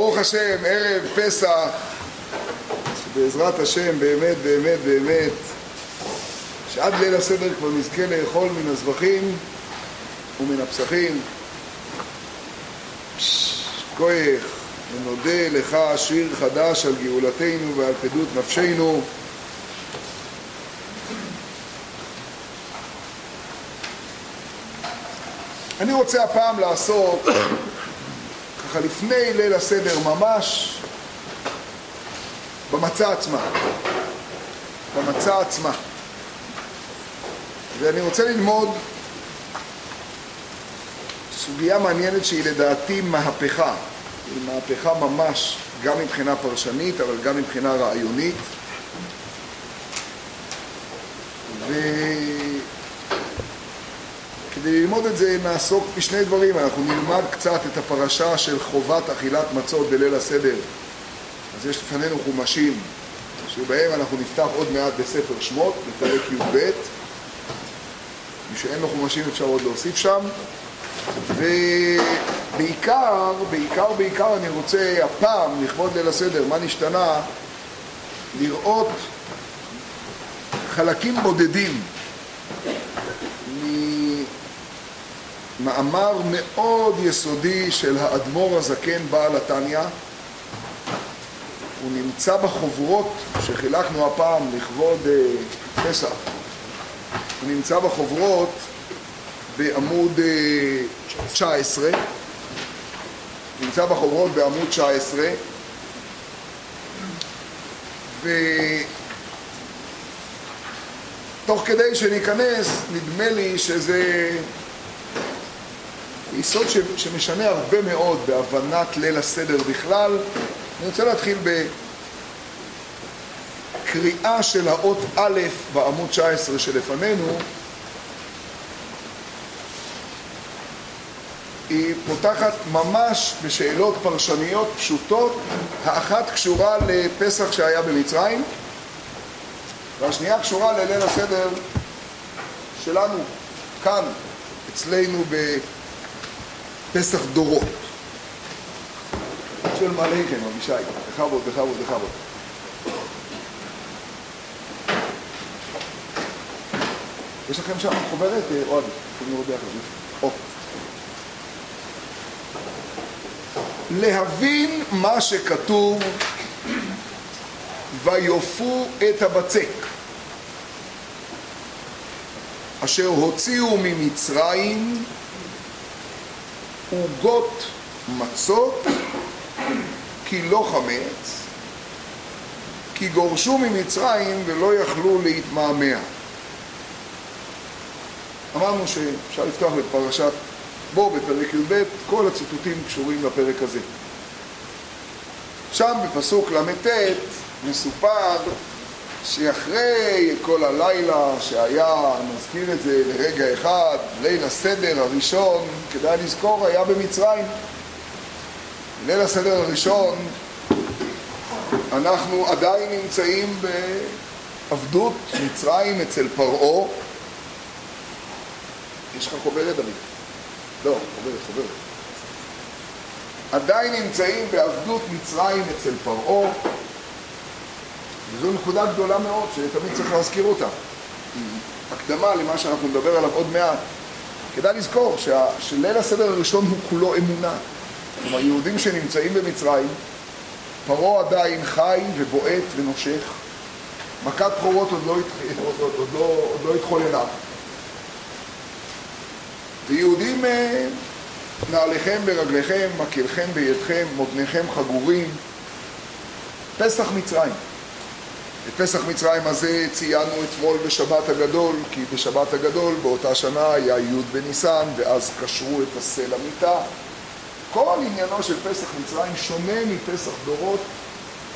ברוך השם, ערב פסח, שבעזרת השם באמת באמת באמת שעד ליל הסדר כבר נזכה לאכול מן הזבחים ומן הפסחים. כוח, ונודה לך שיר חדש על גאולתנו ועל פדות נפשנו. אני רוצה הפעם לעסוק, ככה לפני ליל הסדר ממש, במצה עצמה. במצה עצמה. ואני רוצה ללמוד סוגיה מעניינת שהיא לדעתי מהפכה. היא מהפכה ממש, גם מבחינה פרשנית, אבל גם מבחינה רעיונית. וכדי ללמוד את זה נעסוק בשני דברים. אנחנו נלמד קצת את הפרשה של חובת אכילת מצות בליל הסדר. אז יש לפנינו חומשים שבהם אנחנו נפתח עוד מעט בספר שמות, בפרק י"ב. מי שאין לו חומשים אפשר עוד להוסיף שם. ובעיקר, בעיקר, בעיקר אני רוצה הפעם, לכבוד ליל הסדר, מה נשתנה? לראות חלקים בודדים ממאמר מאוד יסודי של האדמו"ר הזקן בעל התניא. הוא נמצא בחוברות שחילקנו הפעם לכבוד uh, פסח. הוא נמצא בחוברות בעמוד 19, נמצא בחוברות בעמוד 19, ותוך כדי שניכנס, נדמה לי שזה יסוד שמשנה הרבה מאוד בהבנת ליל הסדר בכלל. אני רוצה להתחיל בקריאה של האות א' בעמוד 19 שלפנינו, היא פותחת ממש בשאלות פרשניות פשוטות, האחת קשורה לפסח שהיה במצרים, והשנייה קשורה לליל הסדר שלנו, כאן, אצלנו בפסח דורות. שואל מה עליכם, אבישי, בכבוד, בכבוד, בכבוד. יש לכם שם חוברת, אוהד, יכולים לראות ביחד. או. להבין מה שכתוב ויופו את הבצק אשר הוציאו ממצרים עוגות מצות כי לא חמץ כי גורשו ממצרים ולא יכלו להתמהמה אמרנו שאפשר לפתוח את פרשת בו בפרק י"ב, כל הציטוטים קשורים לפרק הזה. שם בפסוק ל"ט מסופר שאחרי כל הלילה שהיה, נזכיר את זה לרגע אחד, ליל הסדר הראשון, כדאי לזכור, היה במצרים. ליל הסדר הראשון אנחנו עדיין נמצאים בעבדות מצרים אצל פרעה. יש לך חוברת, דוד? לא, חוברת, חוברת. עדיין נמצאים בעבדות מצרים אצל פרעה, וזו נקודה גדולה מאוד שתמיד צריך להזכיר אותה. הקדמה למה שאנחנו נדבר עליו עוד מעט. כדאי לזכור שה, שליל הסדר הראשון הוא כולו אמונה. כלומר, יהודים שנמצאים במצרים, פרעה עדיין חי ובועט ונושך, מכת בכורות עוד לא, עוד, עוד, עוד, לא, עוד לא התחוללה. ויהודים אה, נעליכם ברגליכם, מקלכם בידכם, מותניכם חגורים. פסח מצרים. את פסח מצרים הזה ציינו אתמול בשבת הגדול, כי בשבת הגדול באותה שנה היה י' בניסן, ואז קשרו את עשה למיטה. כל עניינו של פסח מצרים שונה מפסח דורות,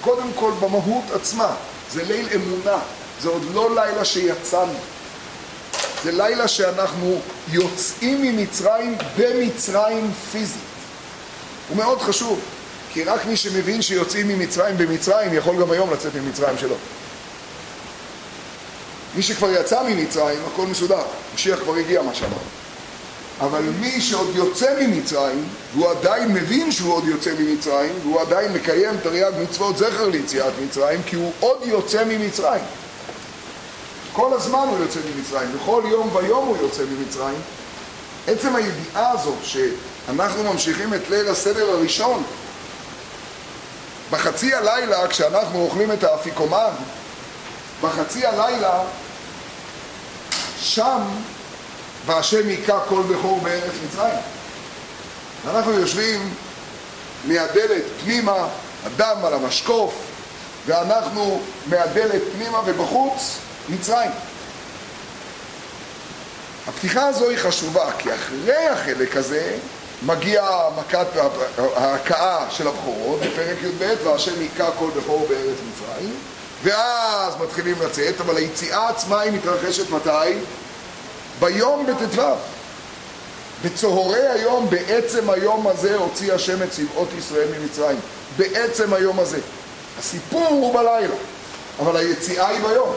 קודם כל במהות עצמה. זה ליל אמונה, זה עוד לא לילה שיצאנו. זה לילה שאנחנו יוצאים ממצרים במצרים פיזית. הוא מאוד חשוב, כי רק מי שמבין שיוצאים ממצרים במצרים יכול גם היום לצאת ממצרים שלו. מי שכבר יצא ממצרים, הכל מסודר. משיח כבר הגיע, מה שאמרנו. אבל מי שעוד יוצא ממצרים, והוא עדיין מבין שהוא עוד יוצא ממצרים, והוא עדיין מקיים תרי"ג מצוות זכר ליציאת מצרים, כי הוא עוד יוצא ממצרים. כל הזמן הוא יוצא ממצרים, בכל יום ויום הוא יוצא ממצרים. עצם הידיעה הזו שאנחנו ממשיכים את ליל הסדר הראשון, בחצי הלילה, כשאנחנו אוכלים את האפיקומן, בחצי הלילה, שם והשם היכה כל בכור בארץ מצרים. אנחנו יושבים מהדלת פנימה, הדם על המשקוף, ואנחנו מהדלת פנימה ובחוץ מצרים. הפתיחה הזו היא חשובה, כי אחרי החלק הזה מגיע מכת ההכאה של הבכורות בפרק י"ב, והשם היכה כל בכור בארץ מצרים, ואז מתחילים לצאת, אבל היציאה עצמה היא מתרחשת מתי? ביום בט"ו. בצהרי היום, בעצם היום הזה, הוציא השם את צבאות ישראל ממצרים. בעצם היום הזה. הסיפור הוא בלילה, אבל היציאה היא ביום.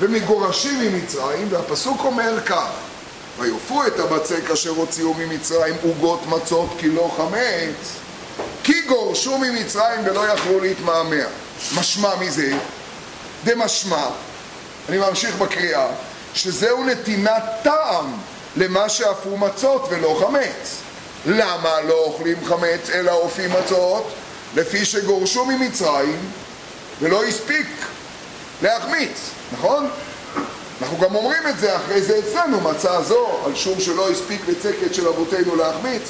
ומגורשים ממצרים, והפסוק אומר כך: ויופו את הבצק אשר הוציאו ממצרים עוגות מצות כי לא חמץ, כי גורשו ממצרים ולא יכלו להתמהמה. משמע מזה, דמשמע, אני ממשיך בקריאה, שזהו נתינת טעם למה שאפו מצות ולא חמץ. למה לא אוכלים חמץ אלא אופים מצות? לפי שגורשו ממצרים ולא הספיק להחמיץ, נכון? אנחנו גם אומרים את זה אחרי זה אצלנו, מצה זו, על שום שלא הספיק בצקת של אבותינו להחמיץ.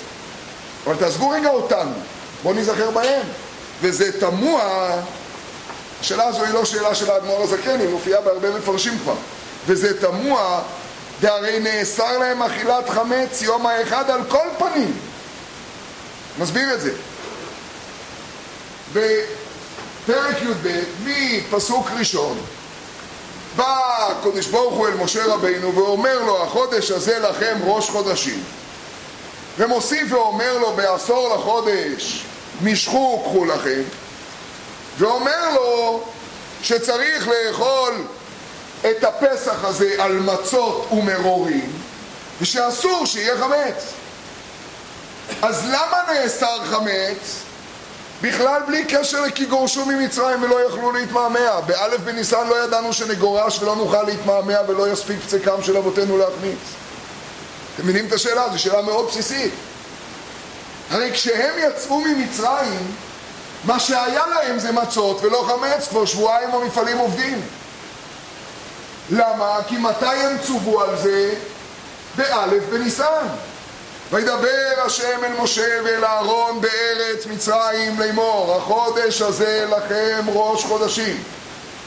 אבל תעזבו רגע אותנו, בואו נזכר בהם. וזה תמוה, השאלה הזו היא לא שאלה של האדמו"ר הזקן, היא מופיעה בהרבה מפרשים כבר. וזה תמוה, והרי נאסר להם אכילת חמץ יום האחד על כל פנים. מסביר את זה. בפרק י"ב, מפסוק ראשון, בא הקדוש ברוך הוא אל משה רבינו ואומר לו, החודש הזה לכם ראש חודשים. ומוסיף ואומר לו, בעשור לחודש משכו קחו לכם, ואומר לו שצריך לאכול את הפסח הזה על מצות ומרורים, ושאסור שיהיה חמץ. אז למה נאסר חמץ? בכלל בלי קשר לכי גורשו ממצרים ולא יכלו להתמהמה. באלף בניסן לא ידענו שנגורש ולא נוכל להתמהמה ולא יספיק פצקם של אבותינו להחמיץ. אתם מבינים את השאלה? זו שאלה מאוד בסיסית. הרי כשהם יצאו ממצרים, מה שהיה להם זה מצות ולא חמץ, כבר שבועיים המפעלים עובדים. למה? כי מתי הם צובו על זה? באלף בניסן. וידבר השם אל משה ואל אהרון בארץ מצרים לאמור החודש הזה לכם ראש חודשים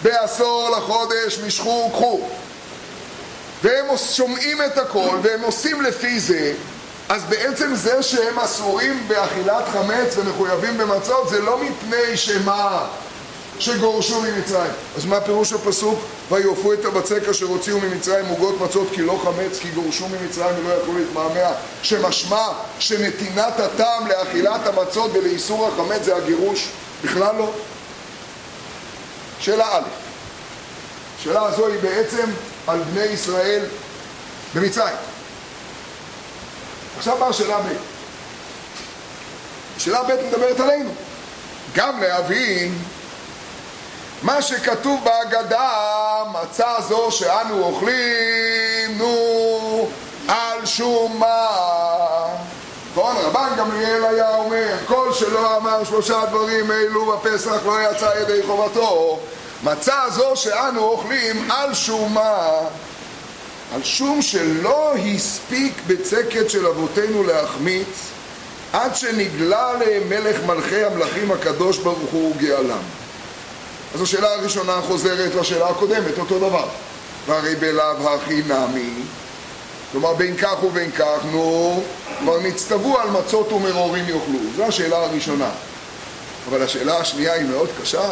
בעשור לחודש משכו וקחו והם שומעים את הכל והם עושים לפי זה אז בעצם זה שהם אסורים באכילת חמץ ומחויבים במצות זה לא מפני שמה שגורשו ממצרים. אז מה פירוש הפסוק? ויופו את הבצק אשר הוציאו ממצרים עוגות מצות כי לא חמץ כי גורשו ממצרים ולא יכלו להתמהמה שמשמע שנתינת הטעם לאכילת המצות ולאיסור החמץ זה הגירוש? בכלל לא. שאלה א', השאלה הזו היא בעצם על בני ישראל במצרים. עכשיו באה שאלה ב'. שאלה ב' מדברת עלינו. גם להבין מה שכתוב בהגדה, מצה זו שאנו אוכלים, נו, על שום מה. נכון? רבן גמליאל היה אומר, כל שלא אמר שלושה דברים אלו בפסח לא יצא ידי חובתו. מצה זו שאנו אוכלים על שום מה. על שום שלא הספיק בצקת של אבותינו להחמיץ עד שנגלה להם מלך מלכי המלכים הקדוש ברוך הוא וגאלם. אז השאלה הראשונה חוזרת לשאלה הקודמת, אותו דבר. והרי בלאו הכי נמי, כלומר בין כך ובין כך, נו, כבר נצטוו על מצות ומרורים יאכלו. זו השאלה הראשונה. אבל השאלה השנייה היא מאוד קשה,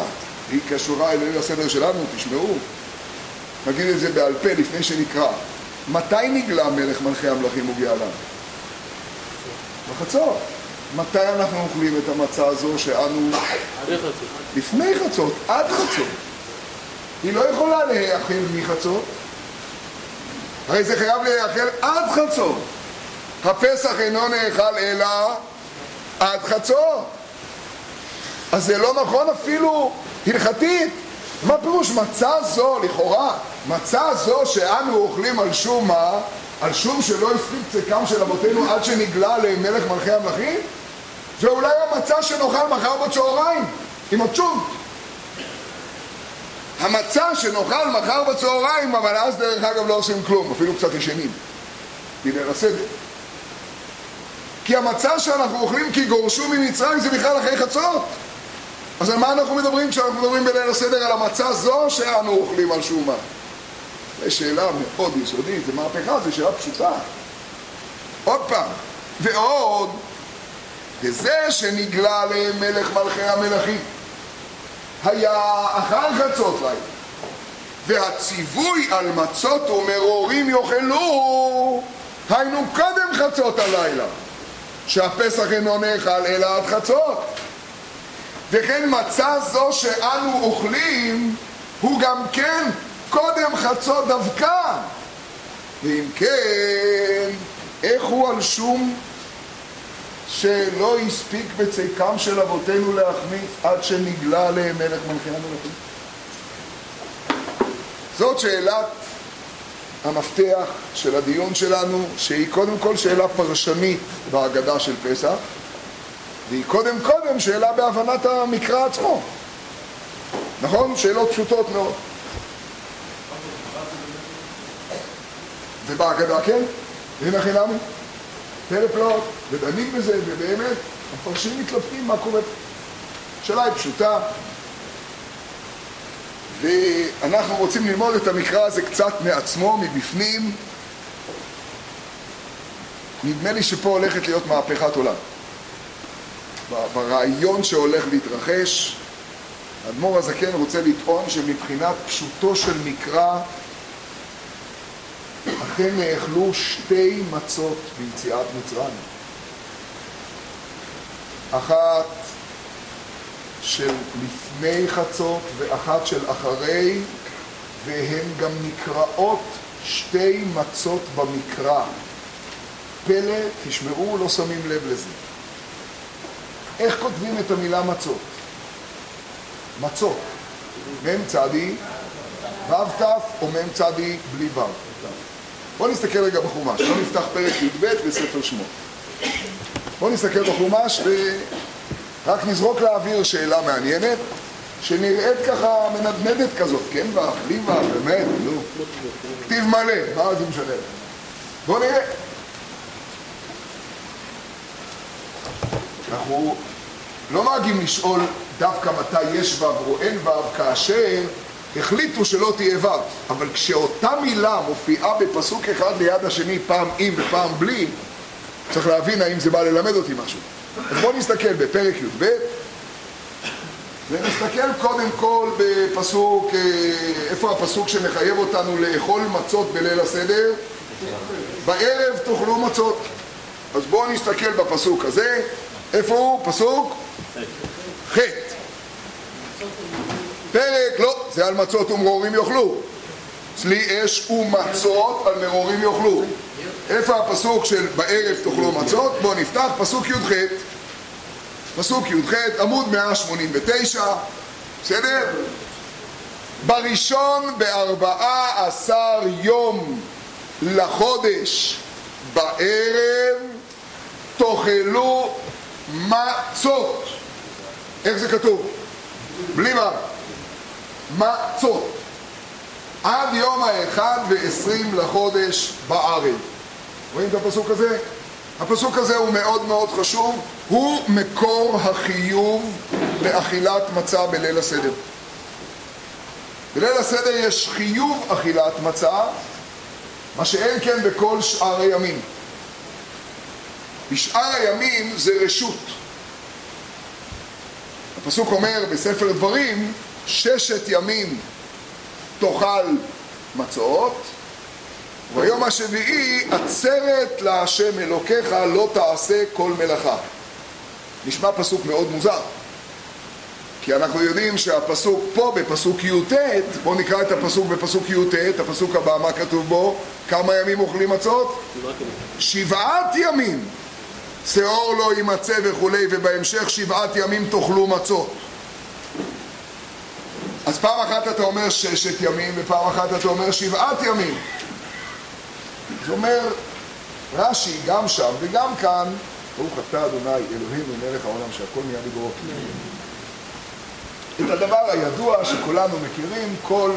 היא קשורה אל ליל הסדר שלנו, תשמעו. נגיד את זה בעל פה לפני שנקרא. מתי נגלה מלך מלכי המלכים וגאלם? בחצות. מתי אנחנו אוכלים את המצה הזו שאנו... לפני חצות, עד חצות. היא לא יכולה להיאכל מחצות. הרי זה חייב להיאכל עד חצות. הפסח אינו נאכל אלא עד חצות. אז זה לא נכון אפילו הלכתית. מה פירוש מצה זו, לכאורה, מצה זו שאנו אוכלים על שום מה, על שום שלא הספיק צקם של אבותינו עד שנגלה למלך מלכי המלכים? זה אולי המצה שנאכל מחר בצהריים, עם הצ'ום. המצה שנאכל מחר בצהריים, אבל אז דרך אגב לא עושים כלום, אפילו קצת ישנים. בליל הסדר. כי המצה שאנחנו אוכלים כי גורשו ממצרים זה בכלל אחרי חצות. אז על מה אנחנו מדברים כשאנחנו מדברים בליל הסדר על המצה זו שאנו אוכלים על שומה? זו שאלה מאוד יסודית, זו מהפכה, זו שאלה פשוטה. עוד פעם, ועוד, וזה שנגלה למלך מלכי המלכים היה אחר חצות לילה והציווי על מצות ומרורים יאכלו היינו קודם חצות הלילה שהפסח אינו נאכל אלא עד חצות וכן מצה זו שאנו אוכלים הוא גם כן קודם חצות דווקא ואם כן איך הוא על שום שלא הספיק בציקם של אבותינו להחמיץ עד שנגלה עליהם מלך מלכי המלכים? זאת שאלת המפתח של הדיון שלנו, שהיא קודם כל שאלה פרשנית בהגדה של פסח, והיא קודם קודם שאלה בהבנת המקרא עצמו. נכון? שאלות פשוטות מאוד. ובהגדה כן, והנה חינמי, פלא פלאות, ודנים בזה, ובאמת, המפרשים מתלבטים מה קורה. השאלה היא פשוטה, ואנחנו רוצים ללמוד את המקרא הזה קצת מעצמו, מבפנים. נדמה לי שפה הולכת להיות מהפכת עולם. ברעיון שהולך להתרחש, האדמו"ר הזקן רוצה לטעון שמבחינת פשוטו של מקרא אכן נאכלו שתי מצות ביציאת מצרים. אחת של לפני חצות ואחת של אחרי, והן גם נקראות שתי מצות במקרא. פלא, תשמעו, לא שמים לב לזה. איך כותבים את המילה מצות? מצות. מ"ם צדי, ו' ת' או מ"ם צדי בלי ו'. בואו נסתכל רגע בחומש, בואו נפתח פרק י"ב בספר שמות. בואו נסתכל בחומש ורק נזרוק לאוויר שאלה מעניינת, שנראית ככה מנדנדת כזאת, כן ו', בלי ו', באמת, נו. כתיב מלא, מה זה משנה? בואו נראה. אנחנו לא נוהגים לשאול דווקא מתי יש ו' או אין ו', כאשר החליטו שלא תהיה ו', אבל כשאותה מילה מופיעה בפסוק אחד ליד השני, פעם עם ופעם בלי, צריך להבין האם זה בא ללמד אותי משהו. אז בואו נסתכל בפרק י"ב, ונסתכל קודם כל בפסוק, אה, איפה הפסוק שמחייב אותנו לאכול מצות בליל הסדר? בערב תאכלו מצות. אז בואו נסתכל בפסוק הזה, איפה הוא? פסוק ח' פרק, לא, זה על מצות ומרורים יאכלו. צלי אש ומצות על מרורים יאכלו. איפה הפסוק של בערב תאכלו מצות? בואו נפתח, פסוק י"ח. פסוק י"ח, עמוד 189, בסדר? בראשון בארבעה עשר יום לחודש בערב תאכלו מצות. איך זה כתוב? בלי מה? מצות. עד יום האחד ועשרים לחודש בערב. רואים את הפסוק הזה? הפסוק הזה הוא מאוד מאוד חשוב, הוא מקור החיוב לאכילת מצה בליל הסדר. בליל הסדר יש חיוב אכילת מצה, מה שאין כן בכל שאר הימים. בשאר הימים זה רשות. הפסוק אומר בספר דברים, ששת ימים תאכל מצות, וביום השביעי עצרת להשם אלוקיך לא תעשה כל מלאכה. נשמע פסוק מאוד מוזר, כי אנחנו יודעים שהפסוק פה בפסוק י"ט, בואו נקרא את הפסוק בפסוק י"ט, הפסוק הבא, מה כתוב בו? כמה ימים אוכלים מצות? שבעת ימים. שאור לא יימצא וכולי, ובהמשך שבעת ימים תאכלו מצות. אז פעם אחת אתה אומר ששת ימים, ופעם אחת אתה אומר שבעת ימים. זה אומר רש"י, גם שם וגם כאן, ברוך אתה אדוני אלוהינו מלך העולם שהכל נהיה בגורו. את הדבר הידוע שכולנו מכירים, כל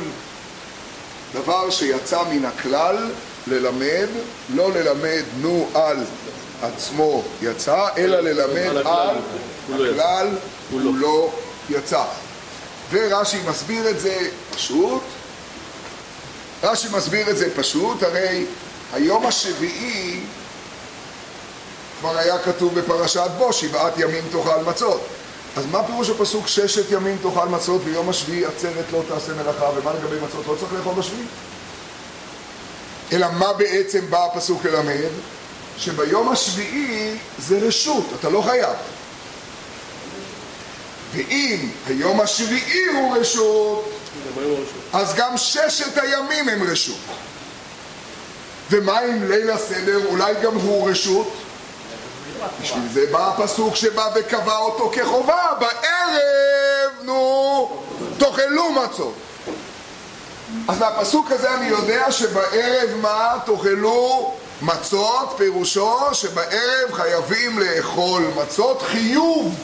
דבר שיצא מן הכלל ללמד, לא ללמד נו על עצמו יצא, אלא ללמד על הכלל לא יצא. ורש"י מסביר את זה פשוט, רש"י מסביר את זה פשוט, הרי היום השביעי כבר היה כתוב בפרשת בו, שבעת ימים תאכל מצות. אז מה פירוש הפסוק ששת ימים תאכל מצות ויום השביעי עצרת לא תעשה מלאכה ומה לגבי מצות לא צריך לאכול בשביעי? אלא מה בעצם בא הפסוק ללמד? שביום השביעי זה רשות, אתה לא חייב. ואם היום השביעי הוא רשות, אז גם ששת הימים הם רשות. ומה עם ליל הסדר? אולי גם הוא רשות? בשביל זה בא הפסוק שבא וקבע אותו כחובה, בערב, נו, תאכלו מצות. אז מהפסוק הזה אני יודע שבערב מה? תאכלו מצות, פירושו שבערב חייבים לאכול מצות חיוב,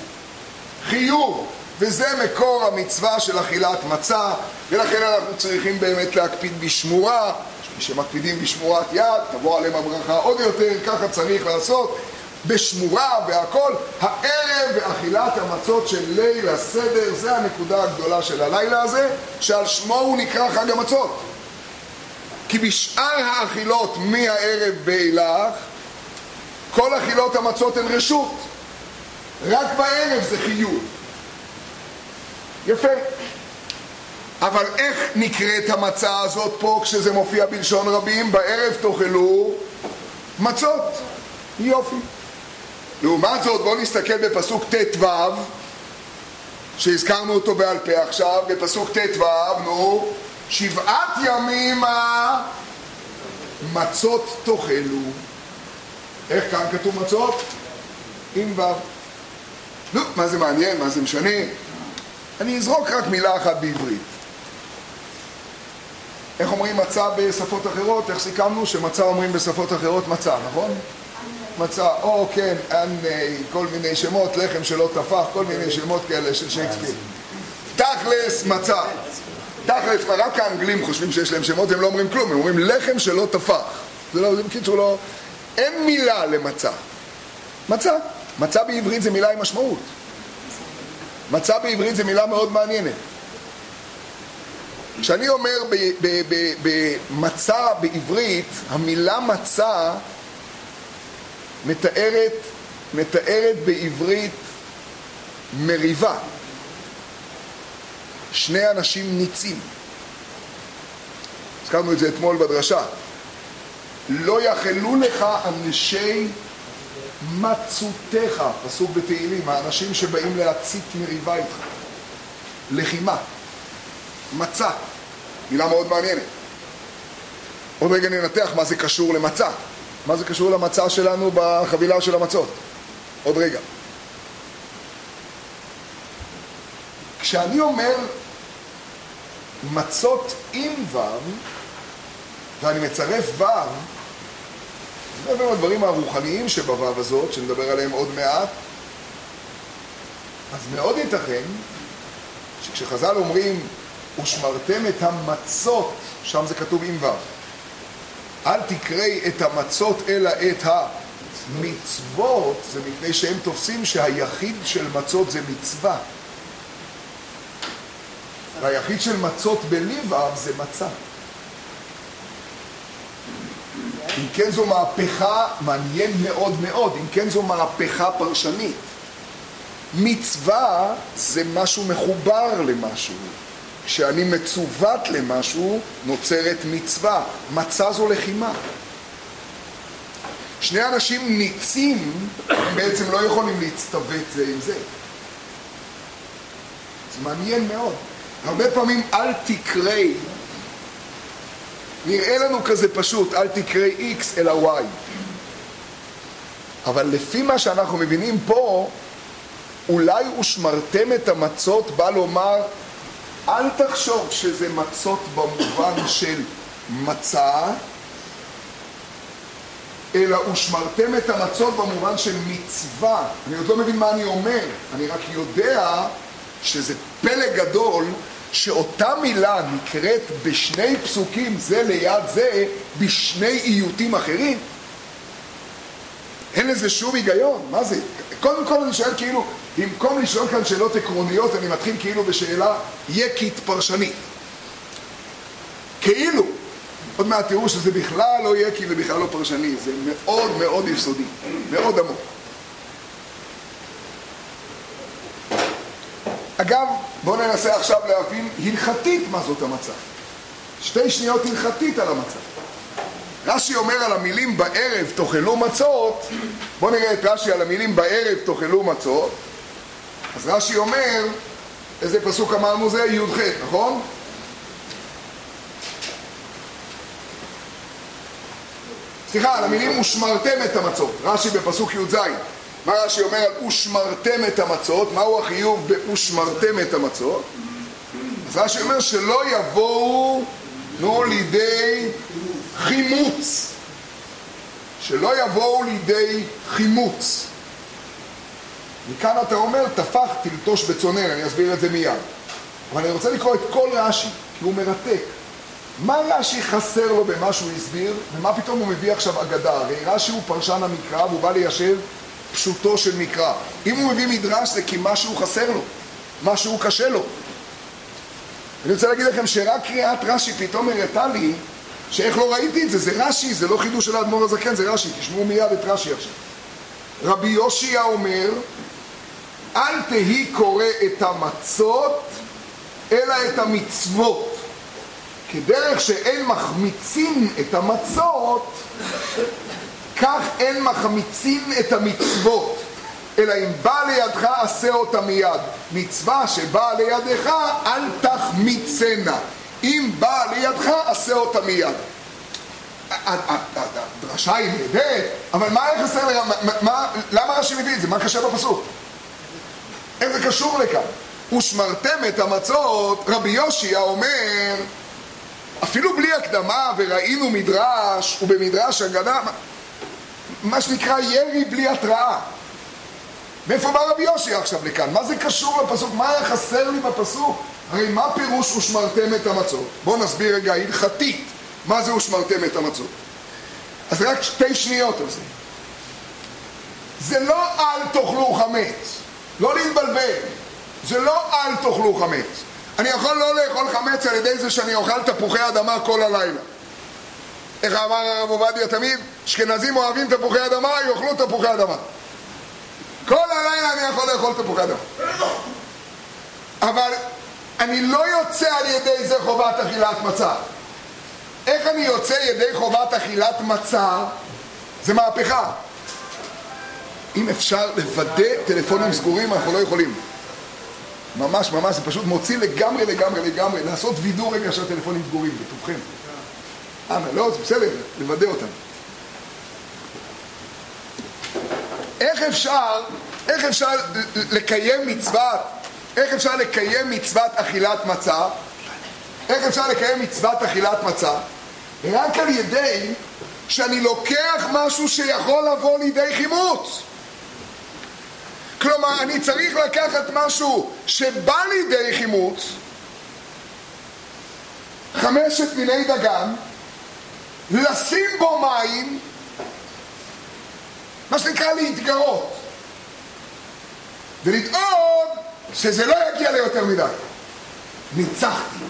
חיוב. וזה מקור המצווה של אכילת מצה, ולכן אנחנו צריכים באמת להקפיד בשמורה, שמקפידים בשמורת יד, תבוא עליהם הברכה עוד יותר, ככה צריך לעשות, בשמורה והכל, הערב ואכילת המצות של ליל הסדר, זה הנקודה הגדולה של הלילה הזה, שעל שמו הוא נקרא חג המצות. כי בשאר האכילות מהערב ואילך, כל אכילות המצות הן רשות. רק בערב זה חיוב. יפה. אבל איך נקראת המצה הזאת פה כשזה מופיע בלשון רבים? בערב תאכלו מצות. יופי. לעומת זאת, בואו נסתכל בפסוק ט"ו, שהזכרנו אותו בעל פה עכשיו, בפסוק ט"ו, נו, שבעת ימים מצות תאכלו. איך כאן כתוב מצות? עם ו'. נו, מה זה מעניין? מה זה משנה? אני אזרוק רק מילה אחת בעברית. איך אומרים מצה בשפות אחרות? איך סיכמנו שמצה אומרים בשפות אחרות מצה, נכון? מצה, או כן, אין כל מיני שמות, לחם שלא טפח, כל מיני שמות כאלה של שייקספיר. תכלס מצה. תכלס, רק האנגלים חושבים שיש להם שמות, הם לא אומרים כלום, הם אומרים לחם שלא טפח. זה לא, בקיצור לא... אין מילה למצה. מצה. מצה בעברית זה מילה עם משמעות. מצה בעברית זה מילה מאוד מעניינת. כשאני אומר במצה בעברית, המילה מצה מתארת, מתארת בעברית מריבה. שני אנשים ניצים. הזכרנו את זה אתמול בדרשה. לא יחלו לך אנשי מצותיך, פסוק בתהילים, האנשים שבאים להצית מריבה איתך. לחימה, מצה, מילה מאוד מעניינת. עוד רגע ננתח מה זה קשור למצה. מה זה קשור למצה שלנו בחבילה של המצות? עוד רגע. כשאני אומר מצות עם ו' ואני מצרף ו', זה מעבר לדברים הרוחניים שבו' הזאת, שנדבר עליהם עוד מעט, אז מאוד ייתכן שכשחז"ל אומרים ושמרתם את המצות, שם זה כתוב עם ו', אל תקראי את המצות אלא את המצוות, זה מפני שהם תופסים שהיחיד של מצות זה מצווה. והיחיד של מצות בליבם זה מצה. אם כן זו מהפכה מעניין מאוד מאוד, אם כן זו מהפכה פרשנית. מצווה זה משהו מחובר למשהו. כשאני מצוות למשהו, נוצרת מצווה. מצה זו לחימה. שני אנשים ניצים, הם בעצם לא יכולים להצטוות זה עם זה. מעניין מאוד. הרבה פעמים אל תקרי, נראה לנו כזה פשוט, אל תקרי x אלא y. אבל לפי מה שאנחנו מבינים פה, אולי ושמרתם את המצות בא לומר, אל תחשוב שזה מצות במובן של מצה, אלא ושמרתם את המצות במובן של מצווה. אני עוד לא מבין מה אני אומר, אני רק יודע שזה פלא גדול שאותה מילה נקראת בשני פסוקים זה ליד זה בשני איותים אחרים. אין לזה שום היגיון, מה זה? קודם כל אני שואל כאילו, במקום לשאול כאן שאלות עקרוניות, אני מתחיל כאילו בשאלה יקית פרשנית. כאילו, עוד מעט תראו שזה בכלל לא יקי ובכלל לא פרשני, זה מאוד מאוד יסודי, מאוד עמוק. אגב, בואו ננסה עכשיו להבין הלכתית מה זאת המצה. שתי שניות הלכתית על המצה. רש"י אומר על המילים בערב תאכלו מצות, בואו נראה את רש"י על המילים בערב תאכלו מצות. אז רש"י אומר, איזה פסוק אמרנו זה? י"ח, נכון? סליחה, על המילים ושמרתם את המצות, רש"י בפסוק י"ז. מה רש"י אומר על ושמרתם את המצות? מהו החיוב ב"ושמרתם את המצות"? אז רש"י אומר שלא יבואו, נו, לידי חימוץ. שלא יבואו לידי חימוץ. מכאן אתה אומר, טפח תלטוש בצונר, אני אסביר את זה מיד. אבל אני רוצה לקרוא את כל רש"י, כי הוא מרתק. מה רש"י חסר לו במה שהוא הסביר, ומה פתאום הוא מביא עכשיו אגדה? הרי רש"י הוא פרשן המקרא והוא בא ליישב פשוטו של מקרא. אם הוא מביא מדרש זה כי משהו חסר לו, משהו קשה לו. אני רוצה להגיד לכם שרק קריאת רש"י פתאום הראתה לי שאיך לא ראיתי את זה, זה רש"י, זה לא חידוש של האדמו"ר הזקן, זה רש"י, תשמעו מיד את רש"י עכשיו. רבי יושיה אומר, אל תהי קורא את המצות, אלא את המצוות. כדרך שאין מחמיצים את המצות, כך אין מחמיצים את המצוות. אלא אם בא לידך עשה אותה מיד. מצווה שבאה לידך אל תחמיצנה. אם באה לידך עשה אותה מיד. הדרשה היא נהדרת, אבל מה היה חסר? למה רש"י מביא את זה? מה קשה בפסוק? איך זה קשור לכאן? ושמרתם את המצות, רבי יושיה אומר אפילו בלי הקדמה, וראינו מדרש, ובמדרש הגנה, מה שנקרא ירי בלי התראה. מאיפה בא רבי יושי עכשיו לכאן? מה זה קשור לפסוק? מה היה חסר לי בפסוק? הרי מה פירוש ושמרתם את המצות? בואו נסביר רגע הלכתית מה זה ושמרתם את המצות. אז רק שתי שניות על זה. זה לא אל תאכלו חמץ, לא להתבלבל. זה לא אל תאכלו חמץ. אני יכול לא לאכול חמץ על ידי זה שאני אוכל תפוחי אדמה כל הלילה. איך אמר הרב עובדיה תמיד? אשכנזים אוהבים תפוחי אדמה, יאכלו תפוחי אדמה. כל הלילה אני יכול לאכול תפוחי אדמה. אבל אני לא יוצא על ידי זה חובת אכילת מצה. איך אני יוצא ידי חובת אכילת מצה? זה מהפכה. אם אפשר לוודא טלפונים סגורים, אנחנו לא יכולים. ממש ממש, זה פשוט מוציא לגמרי לגמרי לגמרי, לעשות וידור רגע שהטלפונים סגורים, בטובכם. אה, לא, זה בסדר, לוודא אותם. איך אפשר, איך אפשר לקיים מצוות, איך אפשר לקיים מצוות אכילת מצה? איך אפשר לקיים מצוות אכילת מצה? רק על ידי שאני לוקח משהו שיכול לבוא לידי חימוץ. כלומר, אני צריך לקחת משהו שבא לידי חימוץ, חמשת מיני דגן, לשים בו מים, מה שנקרא להתגרות, ולדאוג שזה לא יגיע ליותר מדי. ניצחתי,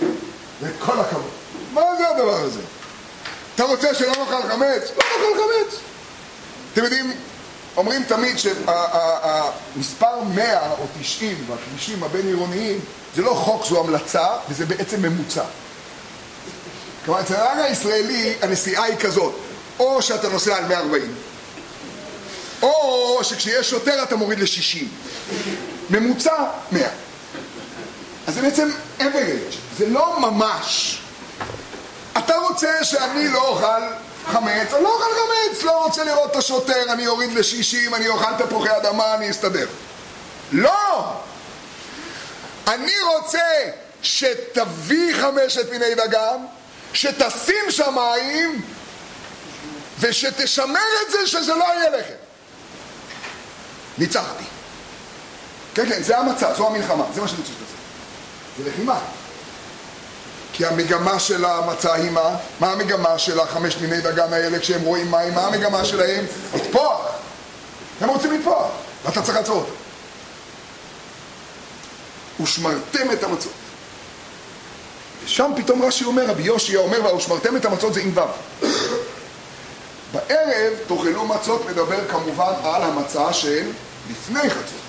וכל הכבוד. מה זה הדבר הזה? אתה רוצה שלא נאכל חמץ? לא נאכל חמץ. אתם יודעים, אומרים תמיד שהמספר 100 או 90 בכבישים הבין-עירוניים זה לא חוק, זו המלצה, וזה בעצם ממוצע. כלומר, אצל הנהג הישראלי הנסיעה היא כזאת, או שאתה נוסע על 140, או שכשיש שוטר אתה מוריד ל-60. ממוצע 100. זה בעצם average, זה לא ממש. אתה רוצה שאני לא אוכל חמץ, אני לא אוכל חמץ, לא רוצה לראות את השוטר, אני אוריד לשישים, אני אוכל תפוחי אדמה, אני אסתדר. לא! אני רוצה שתביא חמשת מיני דגן, שתשים שמיים, ושתשמר את זה שזה לא יהיה לחם. ניצחתי. כן, כן, זה המצב, זו המלחמה, זה מה שאני רוצה שתעשה. זה לחימה. כי המגמה של המצה היא מה? מה המגמה של החמש מיני דגן האלה כשהם רואים מים? מה המגמה שלהם? לטפוח. הם רוצים לטפוח, ואתה צריך לעצור אותם. ושמרתם את המצות. ושם פתאום רש"י אומר, רבי יושע אומר, ושמרתם את המצות זה עם ו'. בערב תאכלו מצות מדבר כמובן על המצה של לפני חצות.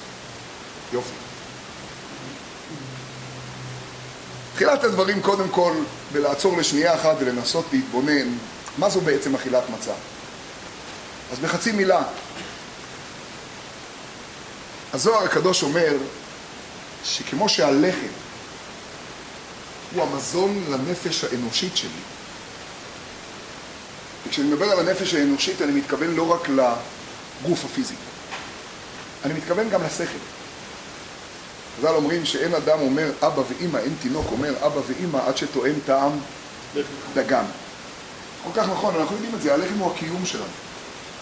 יופי. תחילת הדברים קודם כל בלעצור לשנייה אחת ולנסות להתבונן מה זו בעצם אכילת מצה. אז בחצי מילה, הזוהר הקדוש אומר שכמו שהלחם הוא המזון לנפש האנושית שלי, וכשאני מדבר על הנפש האנושית אני מתכוון לא רק לגוף הפיזי, אני מתכוון גם לשכל. חז"ל אומרים שאין אדם אומר אבא ואימא, אין תינוק אומר אבא ואימא עד שטועם טעם דגן. כל כך נכון, אנחנו יודעים את זה, הלחם הוא הקיום שלנו.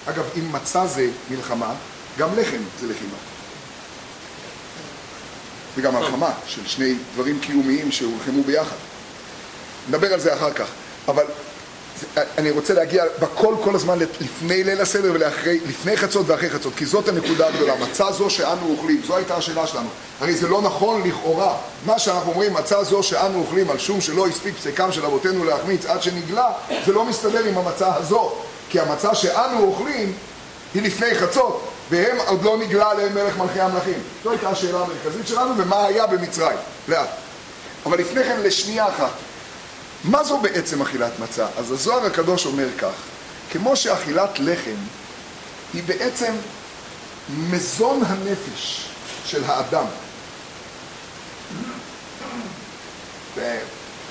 אגב, אם מצה זה מלחמה, גם לחם זה לחימה. וגם מלחמה של שני דברים קיומיים שהולחמו ביחד. נדבר על זה אחר כך. אבל אני רוצה להגיע בכל כל הזמן לפני ליל הסדר ולפני חצות ואחרי חצות, כי זאת הנקודה הגדולה. מצה זו שאנו אוכלים, זו הייתה השאלה שלנו. הרי זה לא נכון לכאורה. מה שאנחנו אומרים, מצה זו שאנו אוכלים על שום שלא הספיק פסקם של אבותינו להחמיץ עד שנגלה, זה לא מסתדר עם המצה הזו. כי המצה שאנו אוכלים היא לפני חצות, והם עוד לא נגלה עליהם מלך מלכי המלכים. זו הייתה השאלה המרכזית שלנו, ומה היה במצרים. לאט. אבל לפני כן, לשנייה אחת. מה זו בעצם אכילת מצה? אז הזוהר הקדוש אומר כך, כמו שאכילת לחם היא בעצם מזון הנפש של האדם.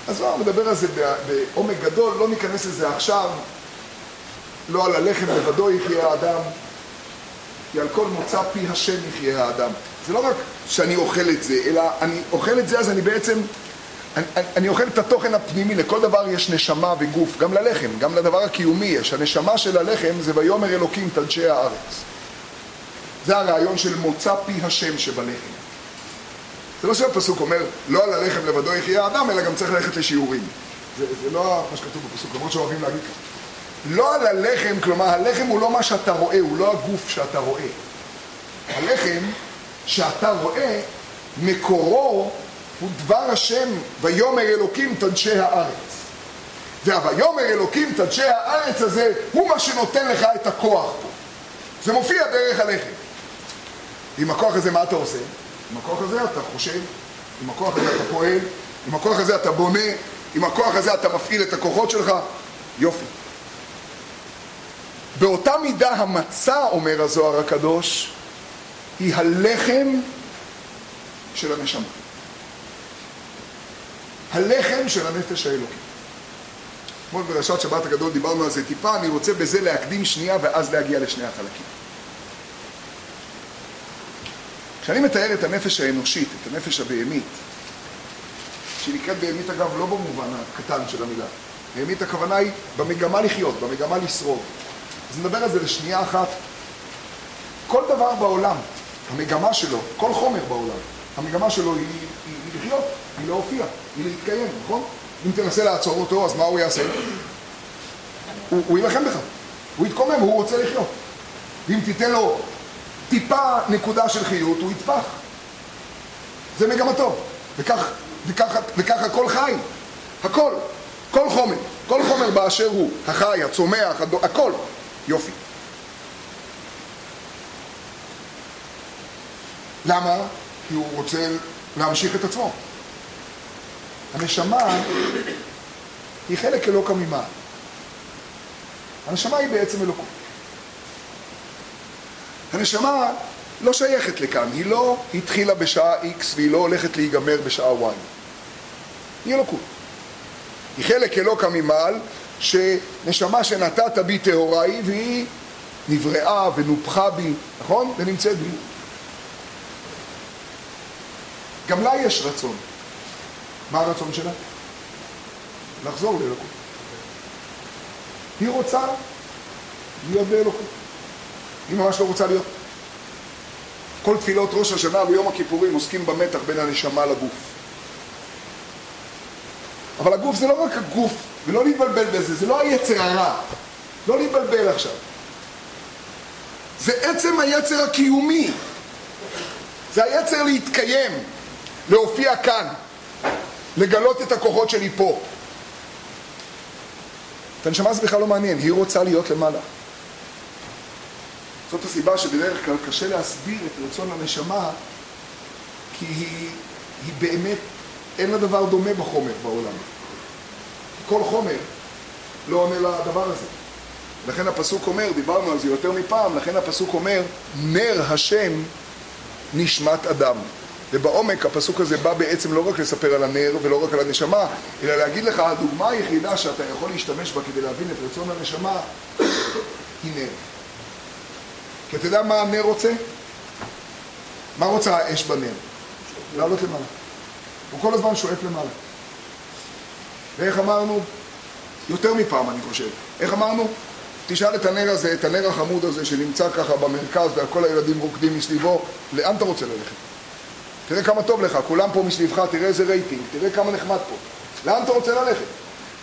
הזוהר מדבר על זה בעומק גדול, לא ניכנס לזה עכשיו, לא על הלחם לבדו יחיה האדם, כי על כל מוצא פי השם יחיה האדם. זה לא רק שאני אוכל את זה, אלא אני אוכל את זה אז אני בעצם אני, אני אוכל את התוכן הפנימי, לכל דבר יש נשמה וגוף, גם ללחם, גם לדבר הקיומי יש. הנשמה של הלחם זה ויאמר אלוקים את אנשי הארץ. זה הרעיון של מוצא פי השם שבלחם. זה לא שהפסוק אומר, לא על הלחם לבדו יחיה האדם, אלא גם צריך ללכת לשיעורים. זה, זה לא מה שכתוב בפסוק, למרות שאוהבים להגיד ככה. לא על הלחם, כלומר הלחם הוא לא מה שאתה רואה, הוא לא הגוף שאתה רואה. הלחם שאתה רואה, מקורו הוא דבר השם, ויאמר אלוקים תדשי הארץ. והויאמר אלוקים תדשי הארץ הזה, הוא מה שנותן לך את הכוח פה. זה מופיע דרך הלחם. עם הכוח הזה מה אתה עושה? עם הכוח הזה אתה חושב, עם הכוח הזה אתה פועל, עם הכוח הזה אתה בונה, עם הכוח הזה אתה מפעיל את הכוחות שלך. יופי. באותה מידה המצה, אומר הזוהר הקדוש, היא הלחם של הנשמה. הלחם של הנפש האלוקית. אתמול בראשת שבת הגדול דיברנו על זה טיפה, אני רוצה בזה להקדים שנייה ואז להגיע לשני החלקים. כשאני מתאר את הנפש האנושית, את הנפש הבהמית, שהיא נקראת בהמית אגב לא במובן הקטן של המילה, בהמית הכוונה היא במגמה לחיות, במגמה לשרוד. אז נדבר על זה לשנייה אחת. כל דבר בעולם, המגמה שלו, כל חומר בעולם, המגמה שלו היא, היא, היא לחיות, היא להופיע, היא להתקיים, נכון? אם תנסה לעצור אותו, אז מה הוא יעשה? הוא, הוא יילחם בך, הוא יתקומם, הוא רוצה לחיות. ואם תיתן לו טיפה נקודה של חיות, הוא יטפח. זה מגמתו. וכך, וכך, וכך הכל חי. הכל. כל חומר. כל חומר באשר הוא. החי, הצומח, הכל. יופי. למה? כי הוא רוצה להמשיך את עצמו. הנשמה היא חלק אלוקא ממעל. הנשמה היא בעצם אלוקות. הנשמה לא שייכת לכאן, היא לא התחילה בשעה X והיא לא הולכת להיגמר בשעה Y. היא אלוקות. היא חלק אלוקא ממעל, שנשמה שנתת בי טהורה היא, והיא נבראה ונופחה בי, נכון? ונמצאת בי. גם לה יש רצון. מה הרצון שלה? לחזור לאלוקות. היא רוצה להיות באלוקות. היא ממש לא רוצה להיות. כל תפילות ראש השנה ויום הכיפורים עוסקים במתח בין הנשמה לגוף. אבל הגוף זה לא רק הגוף, ולא להתבלבל בזה, זה לא היצר הרע. לא להתבלבל עכשיו. זה עצם היצר הקיומי. זה היצר להתקיים, להופיע כאן, לגלות את הכוחות שלי פה. את הנשמה זה בכלל לא מעניין, היא רוצה להיות למעלה. זאת הסיבה שבדרך כלל קשה להסביר את רצון הנשמה, כי היא, היא באמת, אין לה דבר דומה בחומר בעולם. כל חומר לא עונה לדבר הזה. לכן הפסוק אומר, דיברנו על זה יותר מפעם, לכן הפסוק אומר, נר השם נשמת אדם. ובעומק הפסוק הזה בא בעצם לא רק לספר על הנר ולא רק על הנשמה, אלא להגיד לך, הדוגמה היחידה שאתה יכול להשתמש בה כדי להבין את רצון הנשמה היא נר. כי אתה יודע מה הנר רוצה? מה רוצה האש בנר? לעלות למעלה. הוא כל הזמן שואף למעלה. ואיך אמרנו? יותר מפעם אני חושב. איך אמרנו? תשאל את הנר הזה, את הנר החמוד הזה שנמצא ככה במרכז וכל הילדים רוקדים מסביבו, לאן אתה רוצה ללכת? תראה כמה טוב לך, כולם פה מסביבך, תראה איזה רייטינג, תראה כמה נחמד פה. לאן אתה רוצה ללכת?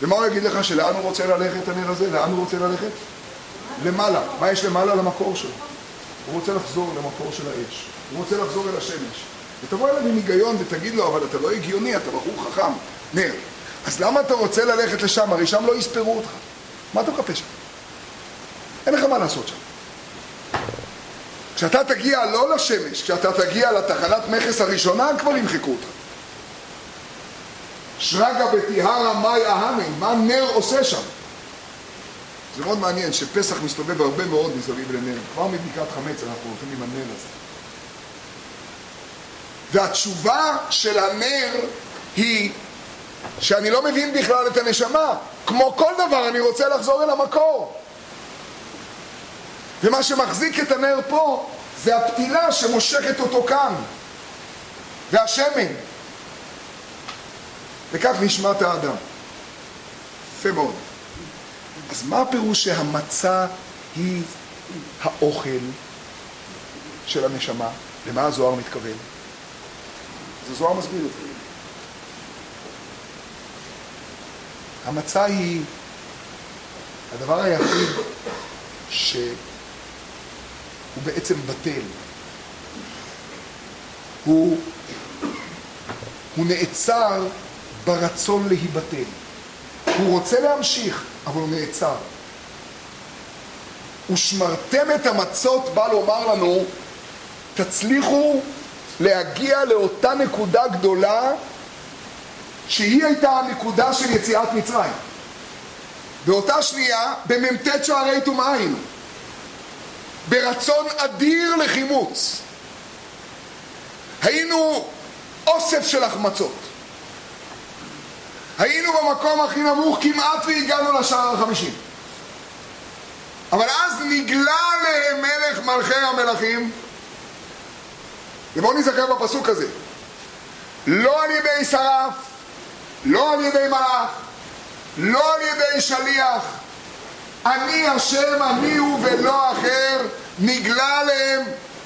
ומה הוא יגיד לך, שלאן הוא רוצה ללכת הנר הזה? לאן הוא רוצה ללכת? למעלה. מה יש למעלה? למקור שלו. הוא רוצה לחזור למקור של האש. הוא רוצה לחזור אל השמש. ותבוא אליו עם היגיון ותגיד לו, אבל אתה לא הגיוני, אתה בחור חכם. נר. אז למה אתה רוצה ללכת לשם? הרי שם לא יספרו אותך. מה אתה מחפש שם? אין לך מה לעשות שם. כשאתה תגיע לא לשמש, כשאתה תגיע לתחנת מכס הראשונה, כבר ימחקו אותך. שרגא בטיהרא מאי אהמי, מה נר עושה שם? זה מאוד מעניין שפסח מסתובב הרבה מאוד מסביב לנר. כבר מבדיקת חמץ אנחנו הולכים עם הנר הזה. והתשובה של הנר היא שאני לא מבין בכלל את הנשמה. כמו כל דבר, אני רוצה לחזור אל המקור. ומה שמחזיק את הנר פה זה הפתילה שמושכת אותו כאן. והשמן. וכך נשמת האדם. יפה מאוד. אז מה הפירוש שהמצה היא האוכל של הנשמה? למה הזוהר מתכוון? אז הזוהר מסביר את זה. המצה היא הדבר היחיד שהוא בעצם בטל. הוא, הוא נעצר ברצון להיבטל. הוא רוצה להמשיך, אבל הוא נעצר. ושמרתם את המצות בא לומר לנו, תצליחו להגיע לאותה נקודה גדולה שהיא הייתה הנקודה של יציאת מצרים. באותה שנייה, במ"ט שערי טומאה. ברצון אדיר לחימוץ. היינו אוסף של החמצות. היינו במקום הכי נמוך כמעט והגענו לשער החמישים. אבל אז נגלה עליהם מלך מלכי המלכים, ובואו נזכר בפסוק הזה. לא על ידי שרף, לא על ידי מלאך, לא על ידי שליח. אני השם, אני הוא ולא אחר, נגלה עליהם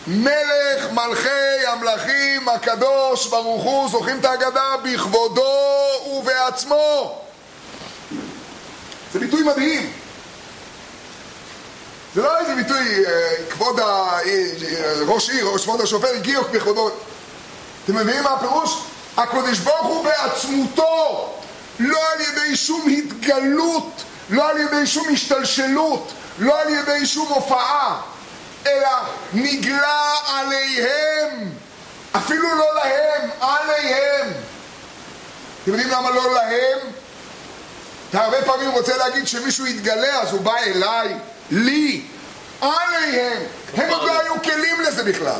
מלך מלכי המלכים הקדוש ברוך הוא, זוכרים את ההגדה? בכבודו ובעצמו. זה ביטוי מדהים. זה לא איזה ביטוי, אה, כבוד ראש עיר, ראש כבוד השופט, הגיעו בכבודו. אתם מבינים מה הפירוש? הקדוש ברוך הוא בעצמותו, לא על ידי שום התגלות, לא על ידי שום השתלשלות, לא על ידי שום הופעה. אלא נגלה עליהם, אפילו לא להם, עליהם. אתם יודעים למה לא להם? אתה הרבה פעמים רוצה להגיד שמישהו יתגלה, אז הוא בא אליי, לי, עליהם. הם עוד לא היו כלים לזה בכלל.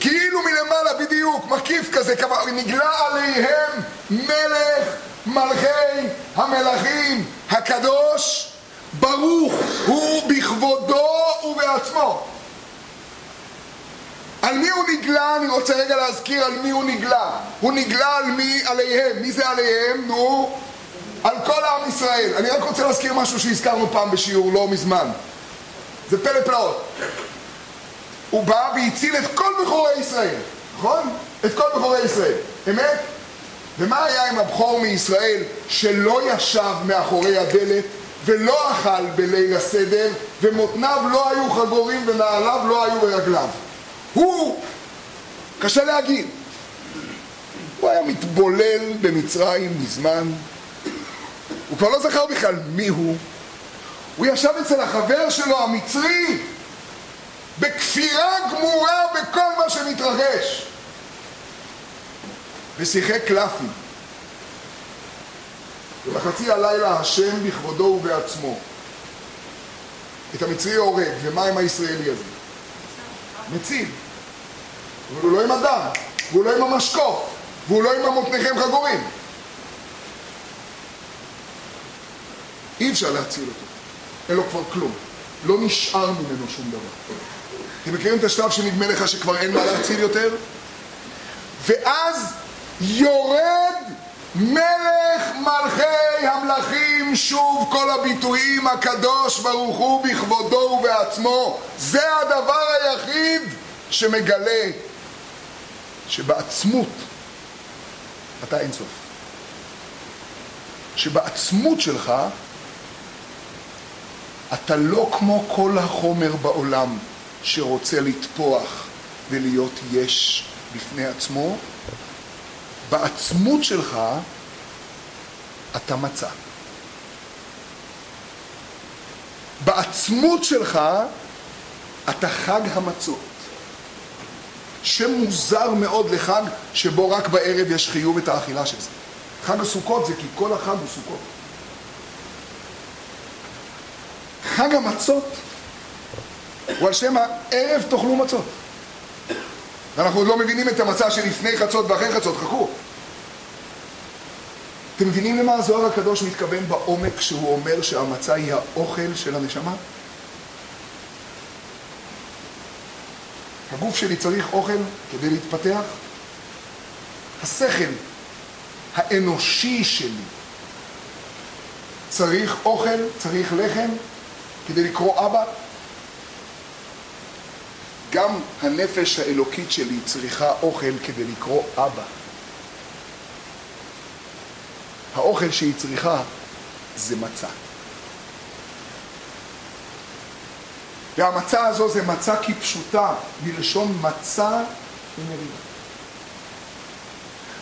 כאילו מלמעלה, בדיוק, מקיף כזה, נגלה עליהם מלך מלכי המלכים הקדוש, ברוך הוא בכבודו ובעצמו. על מי הוא נגלה? אני רוצה רגע להזכיר על מי הוא נגלה. הוא נגלה על מי? עליהם. מי זה עליהם? נו, על כל עם ישראל. אני רק רוצה להזכיר משהו שהזכרנו פעם בשיעור לא מזמן. זה פלא פלאות. הוא בא והציל את כל בכורי ישראל, נכון? את כל בכורי ישראל. אמת? ומה היה עם הבכור מישראל שלא ישב מאחורי הדלת ולא אכל בליל הסדר ומותניו לא היו חגורים ונעליו לא היו ברגליו? הוא, קשה להגיד, הוא היה מתבולל במצרים מזמן, הוא כבר לא זכר בכלל מי הוא, הוא ישב אצל החבר שלו המצרי בכפירה גמורה בכל מה שמתרחש ושיחק קלפים ובחצי הלילה השם בכבודו ובעצמו את המצרי הורג, ומה עם הישראלי הזה? מציל אבל הוא לא עם הדם, והוא לא עם המשקוף, והוא לא עם המותניכם חגורים. אי אפשר להציל אותו, אין לו כבר כלום. לא נשאר ממנו שום דבר. אתם מכירים את השלב שנדמה לך שכבר אין מה להציל יותר? ואז יורד מלך מלכי המלכים, שוב כל הביטויים, הקדוש ברוך הוא בכבודו ובעצמו. זה הדבר היחיד שמגלה שבעצמות אתה אינסוף. שבעצמות שלך אתה לא כמו כל החומר בעולם שרוצה לטפוח ולהיות יש בפני עצמו, בעצמות שלך אתה מצא. בעצמות שלך אתה חג המצות. שם מוזר מאוד לחג שבו רק בערב יש חיוב את האכילה של זה. חג הסוכות זה כי כל החג הוא סוכות. חג המצות הוא על שם הערב תאכלו מצות. ואנחנו עוד לא מבינים את המצה שלפני חצות ואחרי חצות, חכו. אתם מבינים למה הזוהר הקדוש מתכוון בעומק כשהוא אומר שהמצה היא האוכל של הנשמה? הגוף שלי צריך אוכל כדי להתפתח? השכל האנושי שלי צריך אוכל, צריך לחם כדי לקרוא אבא? גם הנפש האלוקית שלי צריכה אוכל כדי לקרוא אבא. האוכל שהיא צריכה זה מצה. והמצה הזו זה מצה כפשוטה, מלשון מצה ומריבה.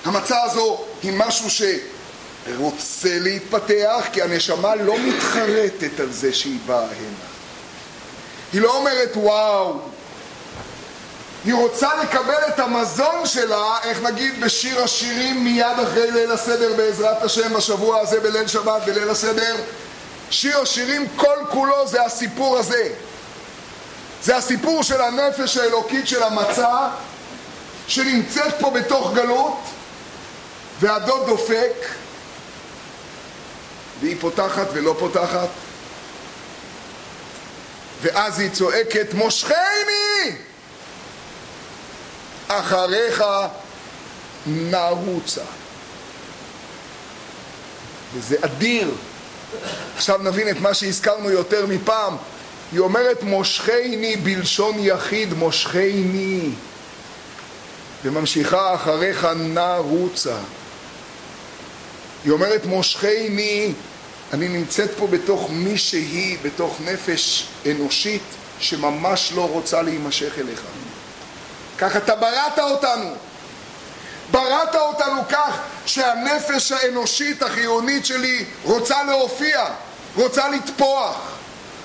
המצה הזו היא משהו שרוצה להתפתח, כי הנשמה לא מתחרטת על זה שהיא באה הנה. היא לא אומרת וואו, היא רוצה לקבל את המזון שלה, איך נגיד בשיר השירים מיד אחרי ליל הסדר בעזרת השם בשבוע הזה בליל שבת, בליל הסדר. שיר השירים כל כולו זה הסיפור הזה. זה הסיפור של הנפש האלוקית של המצה שנמצאת פה בתוך גלות והדוד דופק והיא פותחת ולא פותחת. ואז היא צועקת מושכני אחריך נרוצה וזה אדיר עכשיו נבין את מה שהזכרנו יותר מפעם היא אומרת מושכני בלשון יחיד, מושכני. וממשיכה אחריך נא רוצה. היא אומרת מושכני, אני נמצאת פה בתוך מי שהיא, בתוך נפש אנושית שממש לא רוצה להימשך אליך. כך אתה בראת אותנו. בראת אותנו כך שהנפש האנושית החיונית שלי רוצה להופיע, רוצה לטפוח.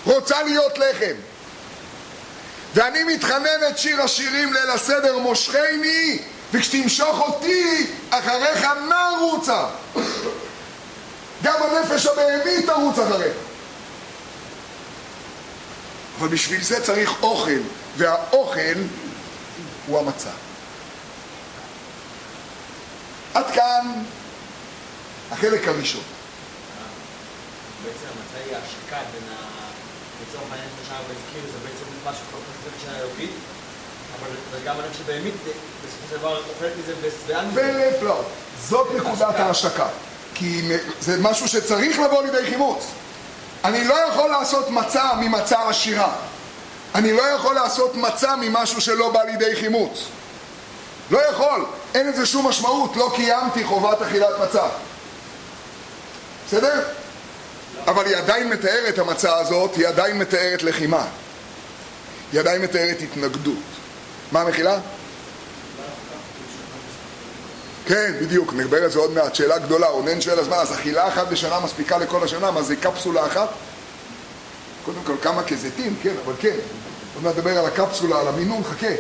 רוצה להיות לחם. ואני מתחנן את שיר השירים ליל הסדר מושכני, וכשתמשוך אותי, אחריך נא רוצה. גם הנפש הבהמית תרוץ אחריך. אבל בשביל זה צריך אוכל, והאוכל הוא המצה. עד כאן החלק הראשון. בעצם המצה היא ההשקה בין ה... לצורך העניין כמו שהרב הזכיר, זה בעצם משהו כל כך חזק של האלוקית, אבל גם הנפש הבהמית בסופו של דבר אוכלת מזה בשבעה מזה. ונפלא. זאת נקודת ההשקה. כי זה משהו שצריך לבוא לידי חימוץ. אני לא יכול לעשות מצה ממצה עשירה. אני לא יכול לעשות מצה ממשהו שלא בא לידי חימוץ. לא יכול, אין לזה שום משמעות, לא קיימתי חובת אכילת מצה. בסדר? אבל היא עדיין מתארת, המצה הזאת, היא עדיין מתארת לחימה. היא עדיין מתארת התנגדות. מה המחילה? כן, בדיוק, נדבר על זה עוד מעט. שאלה גדולה, רונן שואל, אז מה, אז אכילה אחת בשנה מספיקה לכל השנה? מה, זה קפסולה אחת? קודם כל, כמה כזיתים, כן, אבל כן. עוד מעט נדבר על הקפסולה, על המינון, חכה.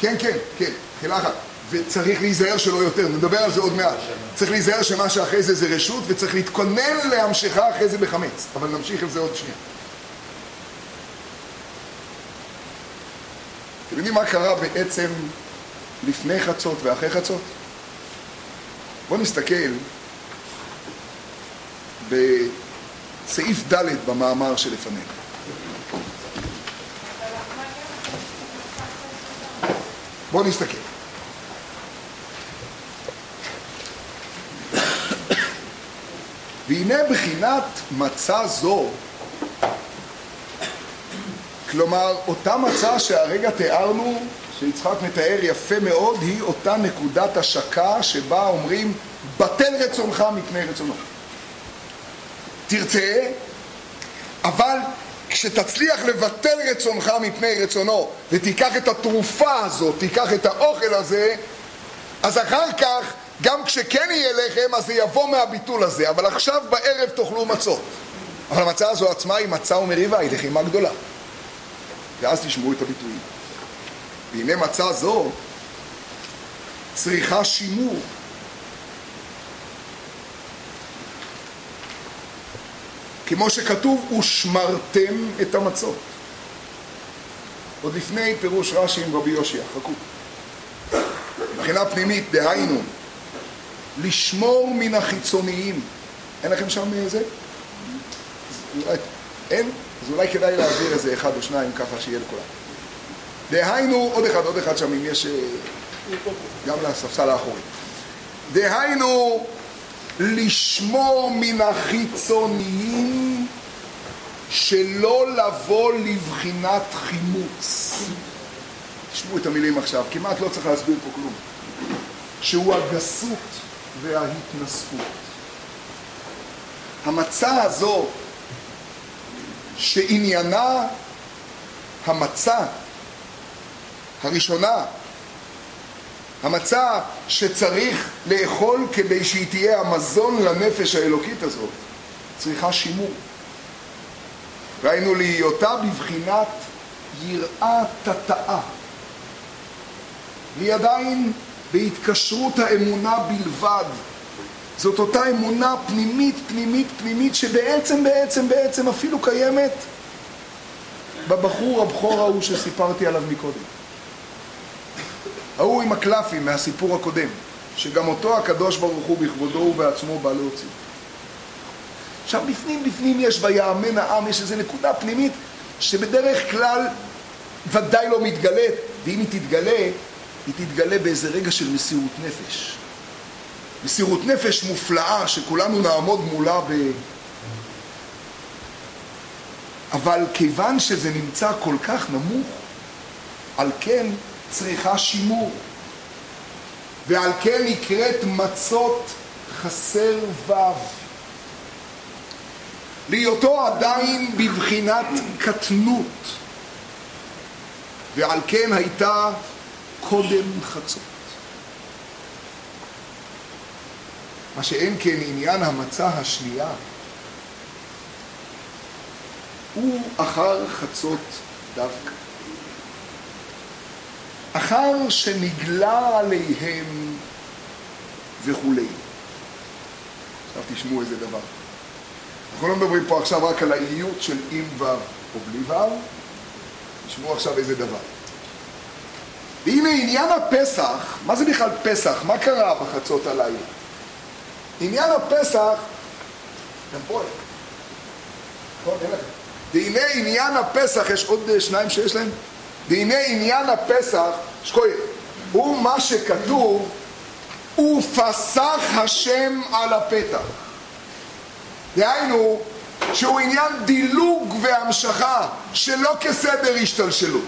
כן, כן, כן, אכילה אחת. וצריך להיזהר שלא יותר, נדבר על זה עוד מעט. צריך להיזהר שמה שאחרי זה זה רשות, וצריך להתכונן להמשכה אחרי זה בחמץ. אבל נמשיך עם זה עוד שנייה. אתם יודעים מה קרה בעצם לפני חצות ואחרי חצות? בואו נסתכל בסעיף ד' במאמר שלפנינו. בואו נסתכל. והנה בחינת מצה זו, כלומר אותה מצה שהרגע תיארנו, שיצחק מתאר יפה מאוד, היא אותה נקודת השקה שבה אומרים בטל רצונך מפני רצונו. תרצה, אבל כשתצליח לבטל רצונך מפני רצונו ותיקח את התרופה הזאת, תיקח את האוכל הזה, אז אחר כך גם כשכן יהיה לחם, אז זה יבוא מהביטול הזה, אבל עכשיו בערב תאכלו מצות. אבל המצה הזו עצמה היא מצה ומריבה, היא לחימה גדולה. ואז תשמעו את הביטויים. והנה מצה זו צריכה שימור. כמו שכתוב, ושמרתם את המצות. עוד לפני פירוש רש"י עם רבי יושע, חכו. מבחינה פנימית, דהיינו, לשמור מן החיצוניים. אין לכם שם זה? אין? אז אולי כדאי להעביר איזה אחד או שניים ככה שיהיה לכולם. דהיינו, עוד אחד, עוד אחד שם, אם יש... אה, גם לספסל האחורי. דהיינו, לשמור מן החיצוניים שלא לבוא לבחינת חימוץ. תשמעו את המילים עכשיו, כמעט לא צריך להסביר פה כלום. שהוא הגסות וההתנשאות. המצה הזו שעניינה המצה הראשונה, המצה שצריך לאכול כדי שהיא תהיה המזון לנפש האלוקית הזאת, צריכה שימור. ראינו להיותה בבחינת יראה תתאה. והיא עדיין בהתקשרות האמונה בלבד. זאת אותה אמונה פנימית, פנימית, פנימית, שבעצם, בעצם, בעצם אפילו קיימת בבחור הבכור ההוא שסיפרתי עליו מקודם. ההוא עם הקלפים מהסיפור הקודם, שגם אותו הקדוש ברוך הוא בכבודו ובעצמו בא להוציא. עכשיו בפנים בפנים יש ויאמן העם, יש איזו נקודה פנימית שבדרך כלל ודאי לא מתגלית, ואם היא תתגלה, היא תתגלה באיזה רגע של מסירות נפש. מסירות נפש מופלאה שכולנו נעמוד מולה ב... אבל כיוון שזה נמצא כל כך נמוך, על כן צריכה שימור. ועל כן נקראת מצות חסר ו'. להיותו עדיין בבחינת קטנות, ועל כן הייתה קודם חצות. מה שאין כן עניין המצה השנייה, הוא אחר חצות דווקא. אחר שנגלה עליהם וכולי. עכשיו תשמעו איזה דבר. אנחנו לא מדברים פה עכשיו רק על האיות של עם ו' או בלי ו', תשמעו עכשיו איזה דבר. והנה עניין הפסח, מה זה בכלל פסח? מה קרה בחצות הלילה? עניין הפסח, גם פה אין לכם. והנה עניין הפסח, יש עוד שניים שיש להם? והנה עניין הפסח, שקוי, הוא מה שכתוב, ופסח השם על הפתח. דהיינו, שהוא עניין דילוג והמשכה, שלא כסדר השתלשלות.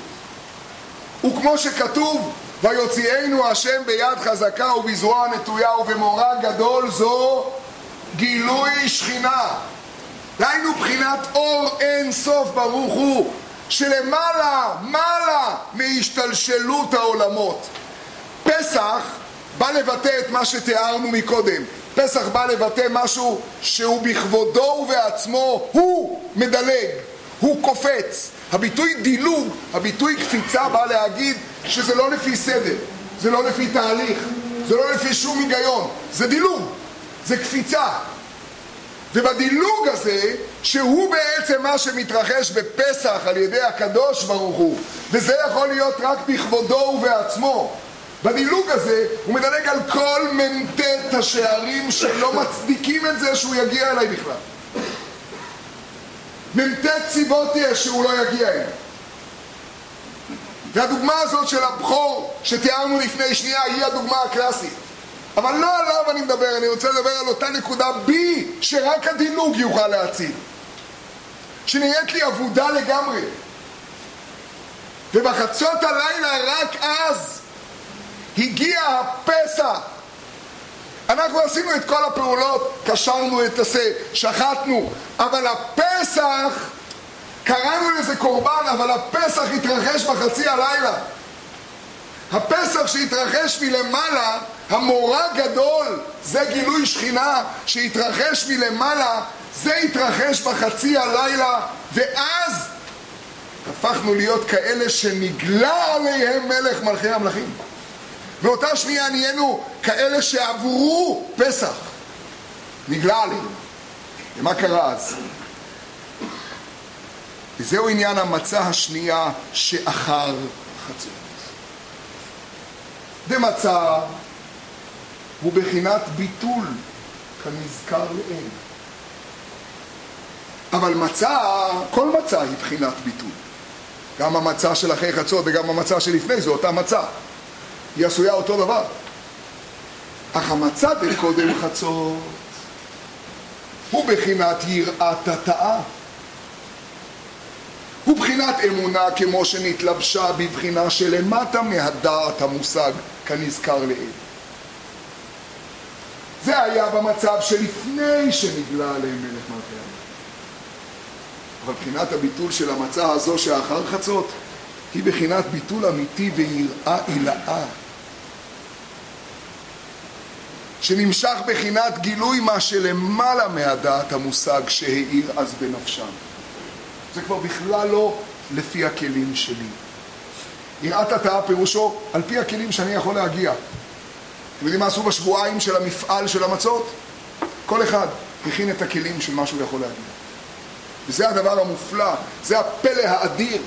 וכמו שכתוב, ויוציאנו השם ביד חזקה ובזרוע נטויה ובמורא גדול זו גילוי שכינה. דהיינו בחינת אור אין סוף ברוך הוא, שלמעלה, מעלה מהשתלשלות העולמות. פסח בא לבטא את מה שתיארנו מקודם. פסח בא לבטא משהו שהוא בכבודו ובעצמו, הוא מדלג, הוא קופץ. הביטוי דילוג, הביטוי קפיצה בא להגיד שזה לא לפי סדר, זה לא לפי תהליך, זה לא לפי שום היגיון, זה דילוג, זה קפיצה. ובדילוג הזה, שהוא בעצם מה שמתרחש בפסח על ידי הקדוש ברוך הוא, וזה יכול להיות רק בכבודו ובעצמו, בדילוג הזה הוא מדלג על כל מ"ט השערים שלא מצדיקים את זה שהוא יגיע אליי בכלל. מ"ט סיבות יש שהוא לא יגיע אליי. והדוגמה הזאת של הבכור שתיארנו לפני שנייה היא הדוגמה הקלאסית. אבל לא עליו אני מדבר, אני רוצה לדבר על אותה נקודה בי שרק הדילוג יוכל להציל. שנראית לי אבודה לגמרי. ובחצות הלילה רק אז הגיע הפסח. אנחנו עשינו את כל הפעולות, קשרנו את השה, שחטנו, אבל הפסח, קראנו לזה קורבן, אבל הפסח התרחש בחצי הלילה. הפסח שהתרחש מלמעלה, המורא גדול, זה גילוי שכינה שהתרחש מלמעלה, זה התרחש בחצי הלילה, ואז הפכנו להיות כאלה שנגלה עליהם מלך מלכי המלכים. באותה שנייה נהיינו כאלה שעברו פסח. נגלה עליהם. ומה קרה אז? וזהו עניין המצה השנייה שאחר חצות. דמצה הוא בחינת ביטול כנזכר לעיל. אבל מצה, כל מצה היא בחינת ביטול. גם המצה של אחרי חצות וגם המצה שלפני זה אותה מצה. היא עשויה אותו דבר. אך המצה בקודם חצות הוא בחינת יראת התאה. הוא בחינת אמונה כמו שנתלבשה בבחינה שלמטה מהדעת המושג כנזכר לעיל. זה היה במצב שלפני שנגלה עליהם מלך מלכי המלך. אבל בחינת הביטול של המצה הזו שאחר חצות היא בחינת ביטול אמיתי ויראה עילאה. שנמשך בחינת גילוי מה שלמעלה מהדעת המושג שהאיר אז בנפשם. זה כבר בכלל לא לפי הכלים שלי. יראת התאה פירושו על פי הכלים שאני יכול להגיע. אתם יודעים מה עשו בשבועיים של המפעל של המצות? כל אחד הכין את הכלים של מה שהוא יכול להגיע. וזה הדבר המופלא, זה הפלא האדיר.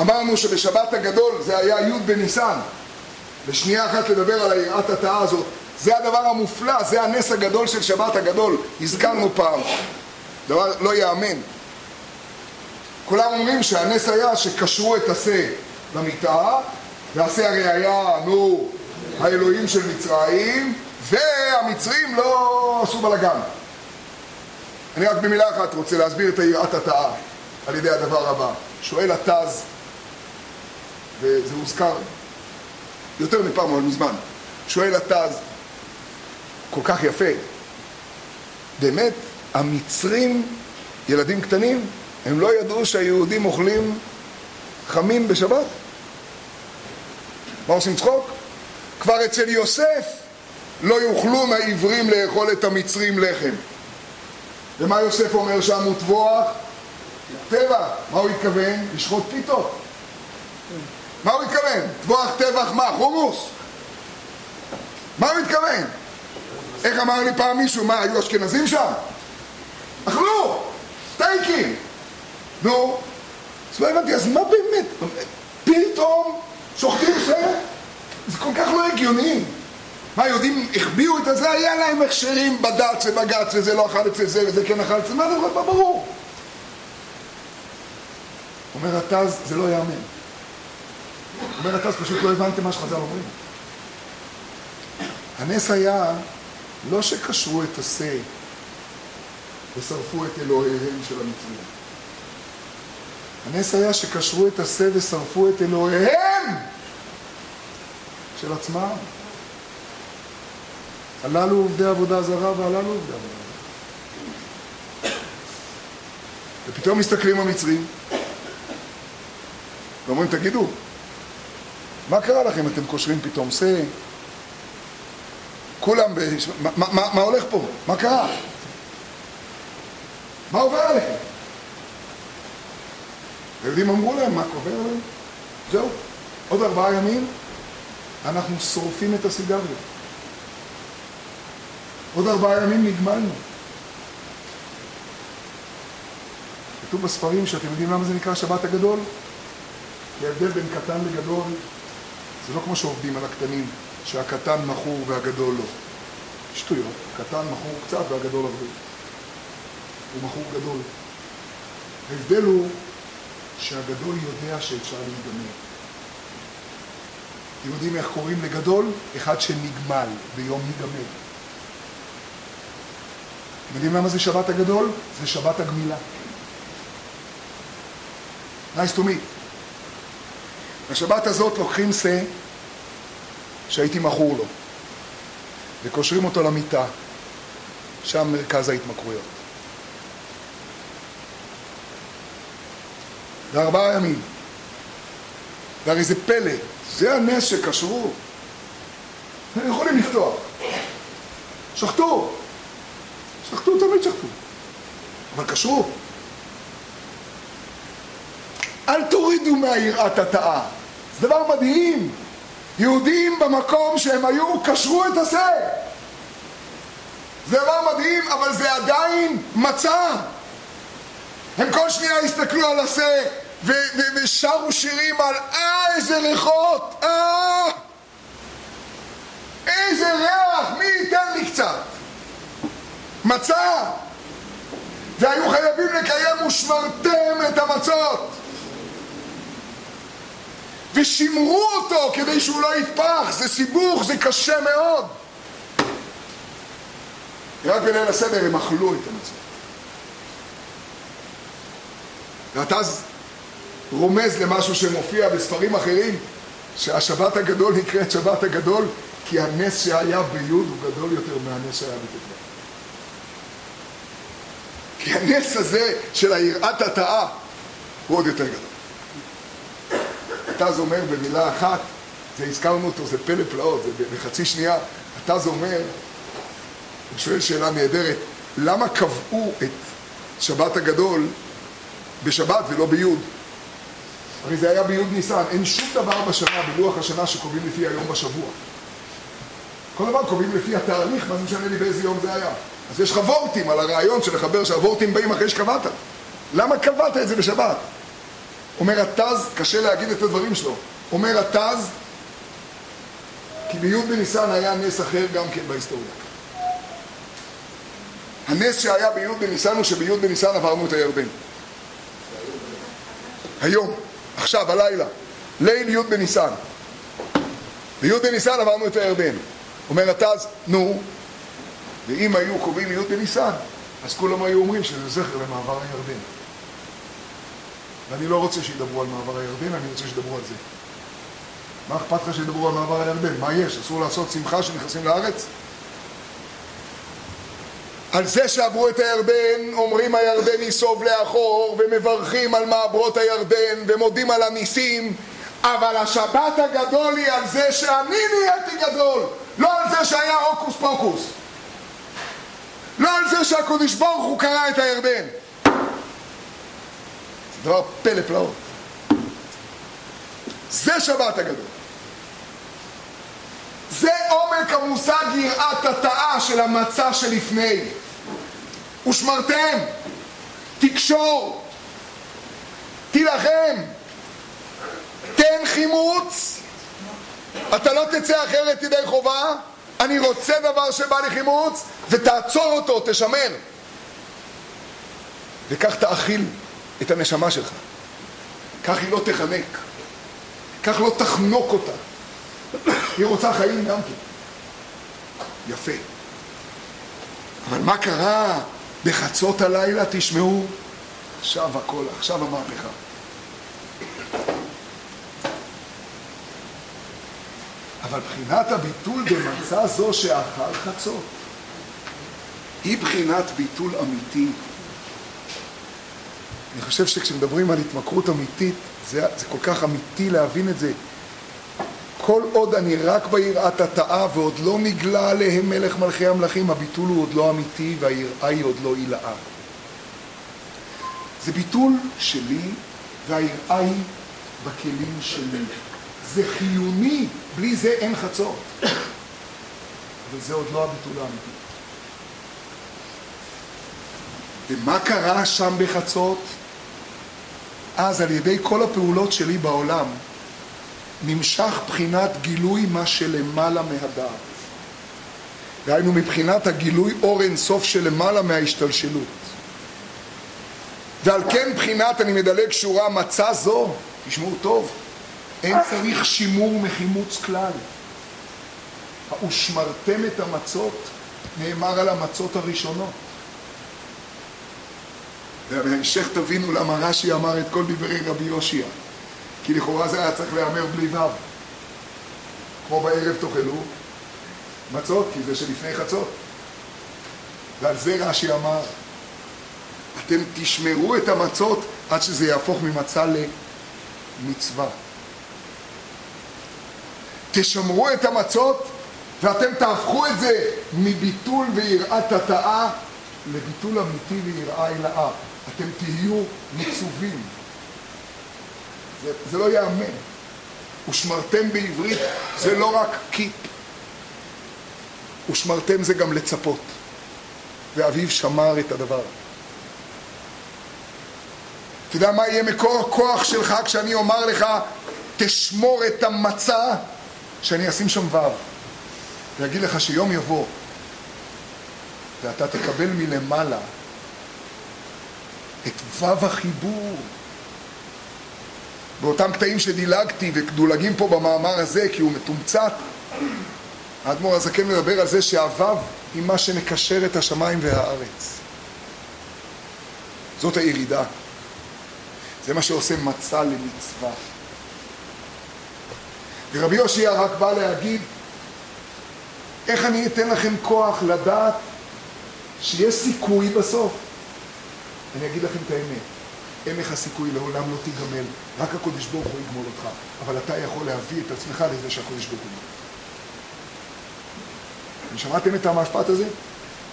אמרנו שבשבת הגדול זה היה י' בניסן. בשנייה אחת לדבר על היראת התאה הזאת. זה הדבר המופלא, זה הנס הגדול של שבת הגדול. הזכרנו פעם. דבר לא ייאמן. כולם אומרים שהנס היה שקשרו את השה למיטה, והשה הרי היה, נו, האלוהים של מצרים, והמצרים לא עשו בלאגן. אני רק במילה אחת רוצה להסביר את היראת התאה על ידי הדבר הבא. שואל התז, וזה הוזכר יותר מפעם, אבל מזמן, שואל התז, כל כך יפה, באמת, המצרים, ילדים קטנים, הם לא ידעו שהיהודים אוכלים חמים בשבת? מה עושים צחוק? כבר אצל יוסף לא יוכלו העברים לאכול את המצרים לחם. ומה יוסף אומר שם? הוא טבוח? טבע. מה הוא התכוון? לשחוט פיתות. מה הוא התכוון? טבוח טבח מה? חומוס? מה הוא התכוון? איך אמר לי פעם מישהו? מה, היו אשכנזים שם? אכלו! סטייקים! נו, אז לא הבנתי, אז מה באמת? פתאום שוחטים זה? זה כל כך לא הגיוני. מה, יהודים החביאו את הזה? היה להם הכשרים בד"ץ ובג"ץ וזה לא אכל אצל זה וזה כן אכל אצל מה זה ברור. אומר התז, זה לא יאמן. אומר התז, פשוט לא הבנתם מה שחז"ל אומרים. הנס היה לא שקשרו את השה ושרפו את אלוהיהם של המצרים. הנס היה שקשרו את השה ושרפו את אלוהיהם של עצמם. הללו עובדי עבודה זרה והללו עובדי עבודה זרה. ופתאום מסתכלים המצרים ואומרים, תגידו, מה קרה לכם? אתם קושרים פתאום שא? כולם, בש... מה, מה, מה הולך פה? מה קרה? מה עובר עליכם? היהודים אמרו להם, מה עובר עליהם? זהו, עוד ארבעה ימים אנחנו שורפים את הסיגריות. עוד ארבעה ימים נגמלנו. כתוב בספרים שאתם יודעים למה זה נקרא שבת הגדול? כי ההבדל בין קטן לגדול זה לא כמו שעובדים על הקטנים, שהקטן מכור והגדול לא. שטויות, הקטן מכור קצת והגדול הרבה. הוא מכור גדול. ההבדל הוא שהגדול יודע שאפשר להיגמר. אתם יודעים איך קוראים לגדול? אחד שנגמל ביום היגמר. אתם יודעים למה זה שבת הגדול? זה שבת הגמילה. nice to meet. בשבת הזאת לוקחים שא שהייתי מכור לו וקושרים אותו למיטה, שם מרכז ההתמכרויות. וארבעה ימים. והרי זה פלא, זה הנס שקשרו. הם יכולים לפתוח. שחטו. שחטו, תמיד שחטו. אבל קשרו. אל תורידו מהיראת התאה. זה דבר מדהים. יהודים במקום שהם היו, קשרו את השה. זה דבר מדהים, אבל זה עדיין מצע. הם כל שנייה הסתכלו על השה ושרו שירים על אה איזה ריחות, אה! איזה ריח, מי ייתן לי קצת? מצה! והיו חייבים לקיים ושמרתם את המצות. ושימרו אותו כדי שהוא לא יתפח, זה סיבוך, זה קשה מאוד. רק בליל הסדר הם אכלו את המצות. ואתה רומז למשהו שמופיע בספרים אחרים, שהשבת הגדול נקראת שבת הגדול, כי הנס שהיה ביוד הוא גדול יותר מהנס שהיה בט"ו. כי הנס הזה של היראת התאה הוא עוד יותר גדול. התז אומר במילה אחת, זה הזכרנו אותו, זה פלא פלאות, זה בחצי שנייה, התז אומר, הוא שואל שאלה נהדרת, למה קבעו את שבת הגדול בשבת ולא ביוד? הרי זה היה בי' ניסן, אין שום דבר בשנה, בלוח השנה, שקובעים לפי היום בשבוע. כל דבר קובעים לפי התאריך, מה זה משנה לי באיזה יום זה היה. אז יש לך וורטים על הרעיון של לחבר שהוורטים באים אחרי שקבעת. למה קבעת את זה בשבת? אומר התז, קשה להגיד את הדברים שלו, אומר התז, כי בי' בניסן היה נס אחר גם כן בהיסטוריה. הנס שהיה בי' בניסן הוא שבי' בניסן עברנו את הירדן. היום. עכשיו, הלילה, ליל י' בניסן. בי' בניסן עברנו את הירדן. אומר התז, נו, ואם היו קובעים י' בניסן, אז כולם היו אומרים שזה זכר למעבר הירדן. ואני לא רוצה שידברו על מעבר הירדן, אני רוצה שידברו על זה. מה אכפת לך שידברו על מעבר הירדן? מה יש? אסור לעשות שמחה שנכנסים לארץ? על זה שעברו את הירדן אומרים הירדן ייסוב לאחור ומברכים על מעברות הירדן ומודים על הניסים אבל השבת הגדול היא על זה שאני נהייתי גדול לא על זה שהיה הוקוס פוקוס. לא על זה שהקדוש ברוך הוא קרא את הירדן. זה דבר פלא פלאות זה שבת הגדול. זה עומק המושג יראת התאה של המצע שלפני. ושמרתם, תקשור, תילחם, תן חימוץ אתה לא תצא אחרת ידי חובה, אני רוצה דבר שבא לחימוץ, ותעצור אותו, תשמר. וכך תאכיל את הנשמה שלך. כך היא לא תחנק. כך לא תחנוק אותה. היא רוצה חיים גם כן. יפה. אבל מה קרה בחצות הלילה? תשמעו, עכשיו הכל, עכשיו המהפכה. אבל בחינת הביטול במצע זו שאחר חצות היא בחינת ביטול אמיתי. אני חושב שכשמדברים על התמכרות אמיתית, זה, זה כל כך אמיתי להבין את זה. כל עוד אני רק ביראת התאה ועוד לא נגלה עליהם מלך מלכי המלכים, הביטול הוא עוד לא אמיתי והיראה היא עוד לא הילאה. זה ביטול שלי והיראה היא בכלים שלי. זה חיוני, בלי זה אין חצות. וזה עוד לא הביטול האמיתי. ומה קרה שם בחצות? אז על ידי כל הפעולות שלי בעולם נמשך בחינת גילוי מה שלמעלה מהדעת. דהיינו מבחינת הגילוי אור אינסוף שלמעלה מההשתלשלות. ועל כן בחינת, אני מדלג שורה, מצה זו, תשמעו טוב, אין צריך שימור מחימוץ כלל. ושמרתם את המצות, נאמר על המצות הראשונות. ובהמשך תבינו למה רש"י אמר את כל דברי רבי יושיע. כי לכאורה זה היה צריך להיאמר בלי ו'. כמו בערב תאכלו מצות, כי זה שלפני חצות. ועל זה רש"י אמר, אתם תשמרו את המצות עד שזה יהפוך ממצה למצווה. תשמרו את המצות ואתם תהפכו את זה מביטול ויראת התאה לביטול אמיתי ויראה הילאה. אתם תהיו מצווים. זה, זה לא ייאמן. ושמרתם בעברית זה לא רק קיפ. ושמרתם זה גם לצפות. ואביו שמר את הדבר. אתה יודע מה יהיה מקור הכוח שלך כשאני אומר לך תשמור את המצה שאני אשים שם ו' ואגיד לך שיום יבוא ואתה תקבל מלמעלה את ו' החיבור. באותם קטעים שדילגתי ודולגים פה במאמר הזה כי הוא מתומצת, האדמו"ר הזקן מדבר על זה שהו' היא מה שמקשר את השמיים והארץ. זאת הירידה. זה מה שעושה מצה למצווה. ורבי יושיע רק בא להגיד איך אני אתן לכם כוח לדעת שיש סיכוי בסוף. אני אגיד לכם את האמת, אין לך סיכוי, לעולם לא תיגמל, רק הקודש ברוך הוא יגמול אותך, אבל אתה יכול להביא את עצמך לזה שהקודש ברוך הוא יגמול. שמעתם את המשפט הזה?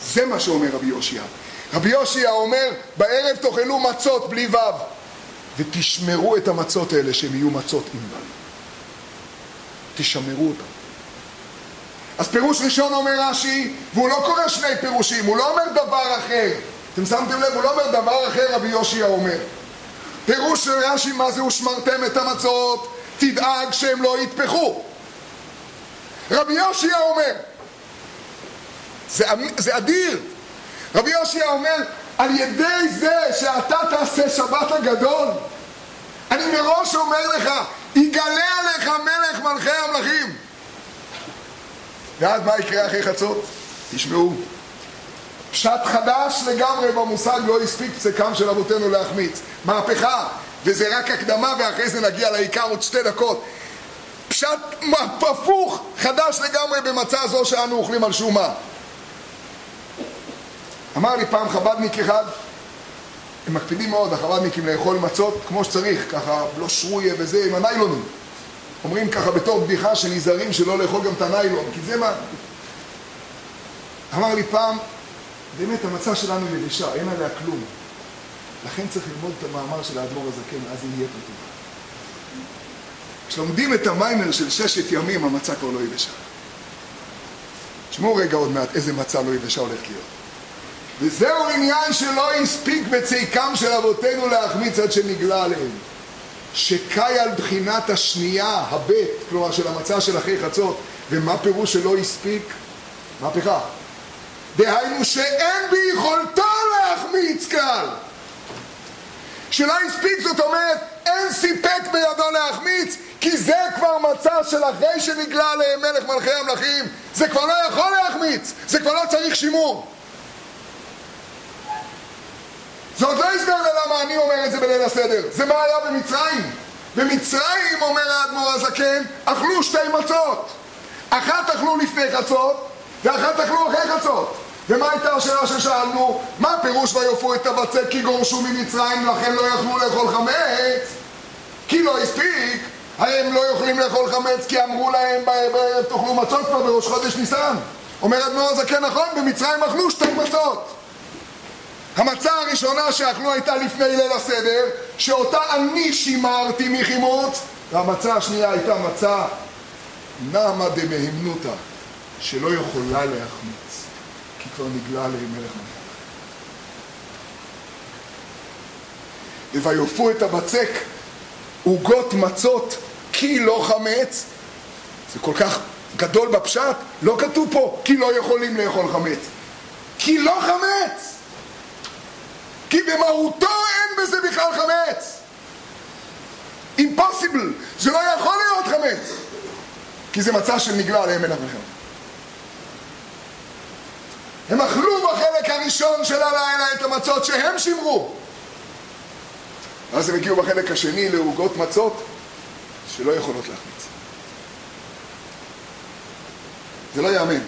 זה מה שאומר רבי יושיע. רבי יושיע אומר, בערב תאכלו מצות בלי ו' ותשמרו את המצות האלה שהן יהיו מצות עם ו'. תשמרו אותן. אז פירוש ראשון אומר רש"י, והוא לא קורא שני פירושים, הוא לא אומר דבר אחר. אתם שמתם לב, הוא לא אומר דבר אחר, רבי יושיע אומר. פירוש של רש"י, מה זה ושמרתם את המצות, תדאג שהם לא יתפחו. רבי יושיע אומר, זה, זה אדיר. רבי יושיע אומר, על ידי זה שאתה תעשה שבת הגדול, אני מראש אומר לך, יגלה עליך מלך מלכי המלכים. ואז מה יקרה אחרי חצות? תשמעו. פשט חדש לגמרי במושג לא הספיק פסקם של אבותינו להחמיץ. מהפכה, וזה רק הקדמה ואחרי זה נגיע לעיקר עוד שתי דקות. פשט הפוך, חדש לגמרי במצע זו שאנו אוכלים על שומה. אמר לי פעם חב"דניק אחד, הם מקפידים מאוד, החב"דניקים, לאכול מצות כמו שצריך, ככה לא שרויה וזה, עם הניילונים. אומרים ככה בתור בדיחה שנזהרים שלא לאכול גם את הניילון, כי זה מה... אמר לי פעם, באמת המצע שלנו יבשה, אין עליה כלום. לכן צריך ללמוד את המאמר של האדמו"ר הזקן, אז היא נהיית טובה. כשלומדים את המיימר של ששת ימים, המצע כבר לא יבשה. תשמעו רגע עוד מעט איזה מצע לא יבשה הולך להיות. וזהו עניין שלא הספיק בציקם של אבותינו להחמיץ עד שנגלה עליהם. שקאי על בחינת השנייה, הבית, כלומר של המצע של אחרי חצות, ומה פירוש שלא הספיק? מהפכה. דהיינו שאין ביכולתו להחמיץ כלל. שלא הספיק זאת אומרת אין סיפק בידו להחמיץ כי זה כבר מצע של אחרי שנגלה עליהם מלך מלכי המלכים זה כבר לא יכול להחמיץ זה כבר לא צריך שימור. זה עוד לא הסבר ללמה אני אומר את זה בליל הסדר זה מה היה במצרים. במצרים אומר האדמו"ר הזקן אכלו שתי מצות. אחת אכלו לפני חצות ואחת אכלו אחרי חצות ומה הייתה השאלה ששאלנו? מה פירוש ויופו את הבצק כי גורשו ממצרים לכן לא יכלו לאכול חמץ? כי לא הספיק הם לא יכולים לאכול חמץ כי אמרו להם בערב תאכלו מצות כבר בראש חודש ניסן אומר אדמו"ר הזקן נכון, במצרים אכלו שתי מצות המצה הראשונה שאכלו הייתה לפני ליל הסדר שאותה אני שימרתי מחימוץ והמצה השנייה הייתה מצה נעמה דמהמנותא שלא יכולה להחמיץ כבר נגלה עליהם מלך ויופו את הבצק עוגות מצות כי לא חמץ. זה כל כך גדול בפשט לא כתוב פה כי לא יכולים לאכול חמץ. כי לא חמץ! כי במהותו אין בזה בכלל חמץ! Impossible! זה לא יכול להיות חמץ! כי זה מצע של נגלה עליהם מלך מלך הם אכלו בחלק הראשון של הלילה את המצות שהם שימרו. אז הם הגיעו בחלק השני לעוגות מצות שלא יכולות להחמיץ. זה לא ייאמן.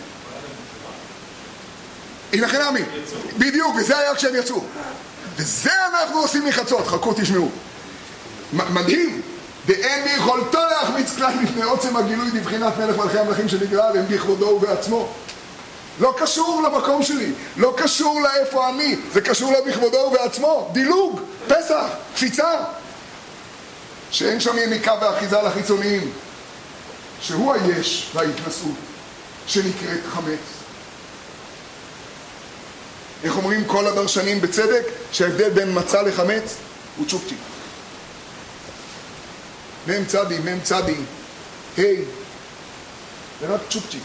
הנה חינמי, בדיוק, וזה היה כשהם יצאו. וזה אנחנו עושים מחצות, חכו תשמעו. מדהים, ואין ביכולתו להחמיץ כלל לפני עוצם הגילוי בבחינת מלך מלכי המלכים שנגרע עליהם בכבודו ובעצמו. לא קשור למקום שלי, לא קשור לאיפה אני, זה קשור לו בכבודו ובעצמו, דילוג, פסח, קפיצה. שאין שם יניקה ואחיזה לחיצוניים, שהוא היש וההתנשאות שנקראת חמץ. איך אומרים כל הדרשנים בצדק? שההבדל בין מצה לחמץ הוא צ'ופצ'יק. מ"ם צדי, מ"ם צדי, ה', זה רק צ'ופצ'יק.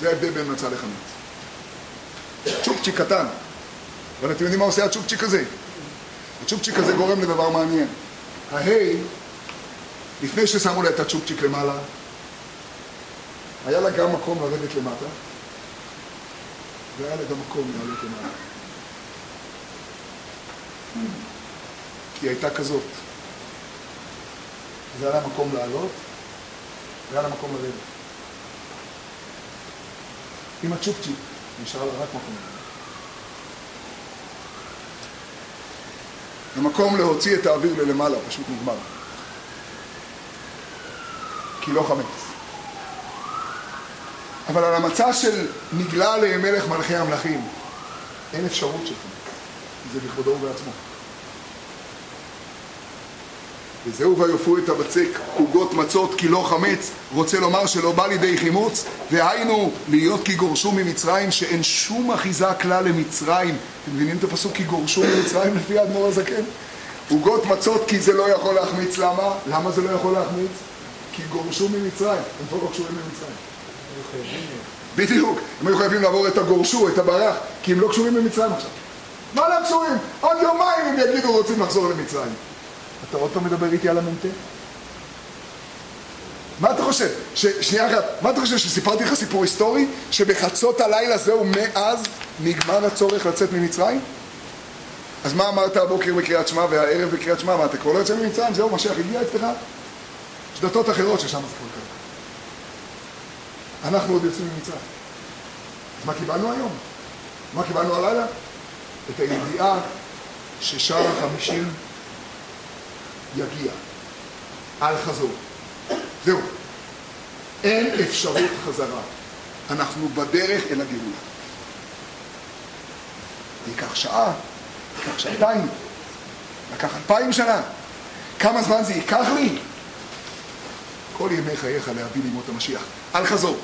זה ההבדל בין מצה לחמץ. צ'ופצ'יק קטן. אבל אתם יודעים מה עושה הצ'ופצ'יק הזה? הצ'ופצ'יק הזה גורם לדבר מעניין. ההי, לפני ששמו לה את הצ'ופצ'יק למעלה, היה לה גם מקום לרדת למטה, והיה לה גם מקום לעלות למעלה. כי היא הייתה כזאת. אז היה לה מקום לעלות, והיה לה מקום לרדת. עם הצ'ופצ'יק, נשאר לה רק מקום. המקום להוציא את האוויר ללמעלה פשוט נגמר. כי לא חמץ. אבל על המצע של נגלה עליהם מלך מלכי המלכים, אין אפשרות של חמץ. זה בכבודו ובעצמו. וזהו ויופו את הבצק עוגות מצות כי לא חמץ, רוצה לומר שלא בא לידי חימוץ, והיינו להיות כי גורשו ממצרים, שאין שום אחיזה כלל למצרים. אתם מבינים את הפסוק כי גורשו ממצרים לפי האדמו"ר הזקן? עוגות מצות כי זה לא יכול להחמיץ, למה? למה זה לא יכול להחמיץ? כי גורשו ממצרים, הם כבר לא קשורים למצרים. בדיוק, הם היו חייבים לעבור את הגורשו, את הברח, כי הם לא קשורים למצרים עכשיו. מה לא קשורים? עוד יומיים הם יגידו רוצים לחזור למצרים. אתה עוד פעם מדבר איתי על המ"ט? מה אתה חושב? ש... שנייה אחת, מה אתה חושב שסיפרתי לך סיפור היסטורי? שבחצות הלילה זהו מאז נגמר הצורך לצאת ממצרים? אז מה אמרת הבוקר בקריאת שמע והערב בקריאת שמע? מה, אתה כבר לא יוצא ממצרים? זהו, משיח הגיע אצלך? יש דתות אחרות ששם זה כבר קרה. אנחנו עוד יוצאים ממצרים. אז מה קיבלנו היום? מה קיבלנו הלילה? את הידיעה ששער החמישים יגיע. על חזור. זהו. אין אפשרות חזרה. אנחנו בדרך אל הגאולה. זה ייקח שעה, ייקח שעתיים, לקח אלפיים שנה. כמה זמן זה ייקח לי? כל ימי חייך להביא לימות המשיח. אל חזור.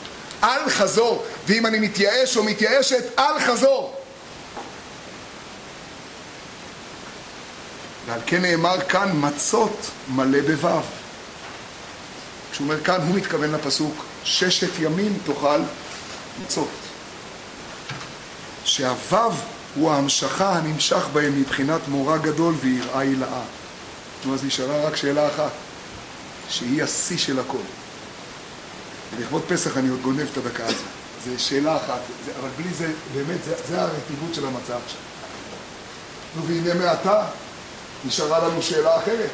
אל חזור. ואם אני מתייאש או מתייאשת, אל חזור. ועל כן נאמר כאן מצות מלא בוו. כשהוא אומר כאן, הוא מתכוון לפסוק, ששת ימים תאכל מצות. שהוו הוא ההמשכה הנמשך בהם מבחינת מורא גדול ויראה הילאה. נו, אז נשארה רק שאלה אחת, שהיא השיא של הכל. לכבוד פסח אני עוד גונב את הדקה הזו. זו שאלה אחת, זה, אבל בלי זה, באמת, זה, זה הרטיבות של המצב עכשיו. נו, והנה מעתה נשארה לנו שאלה אחרת.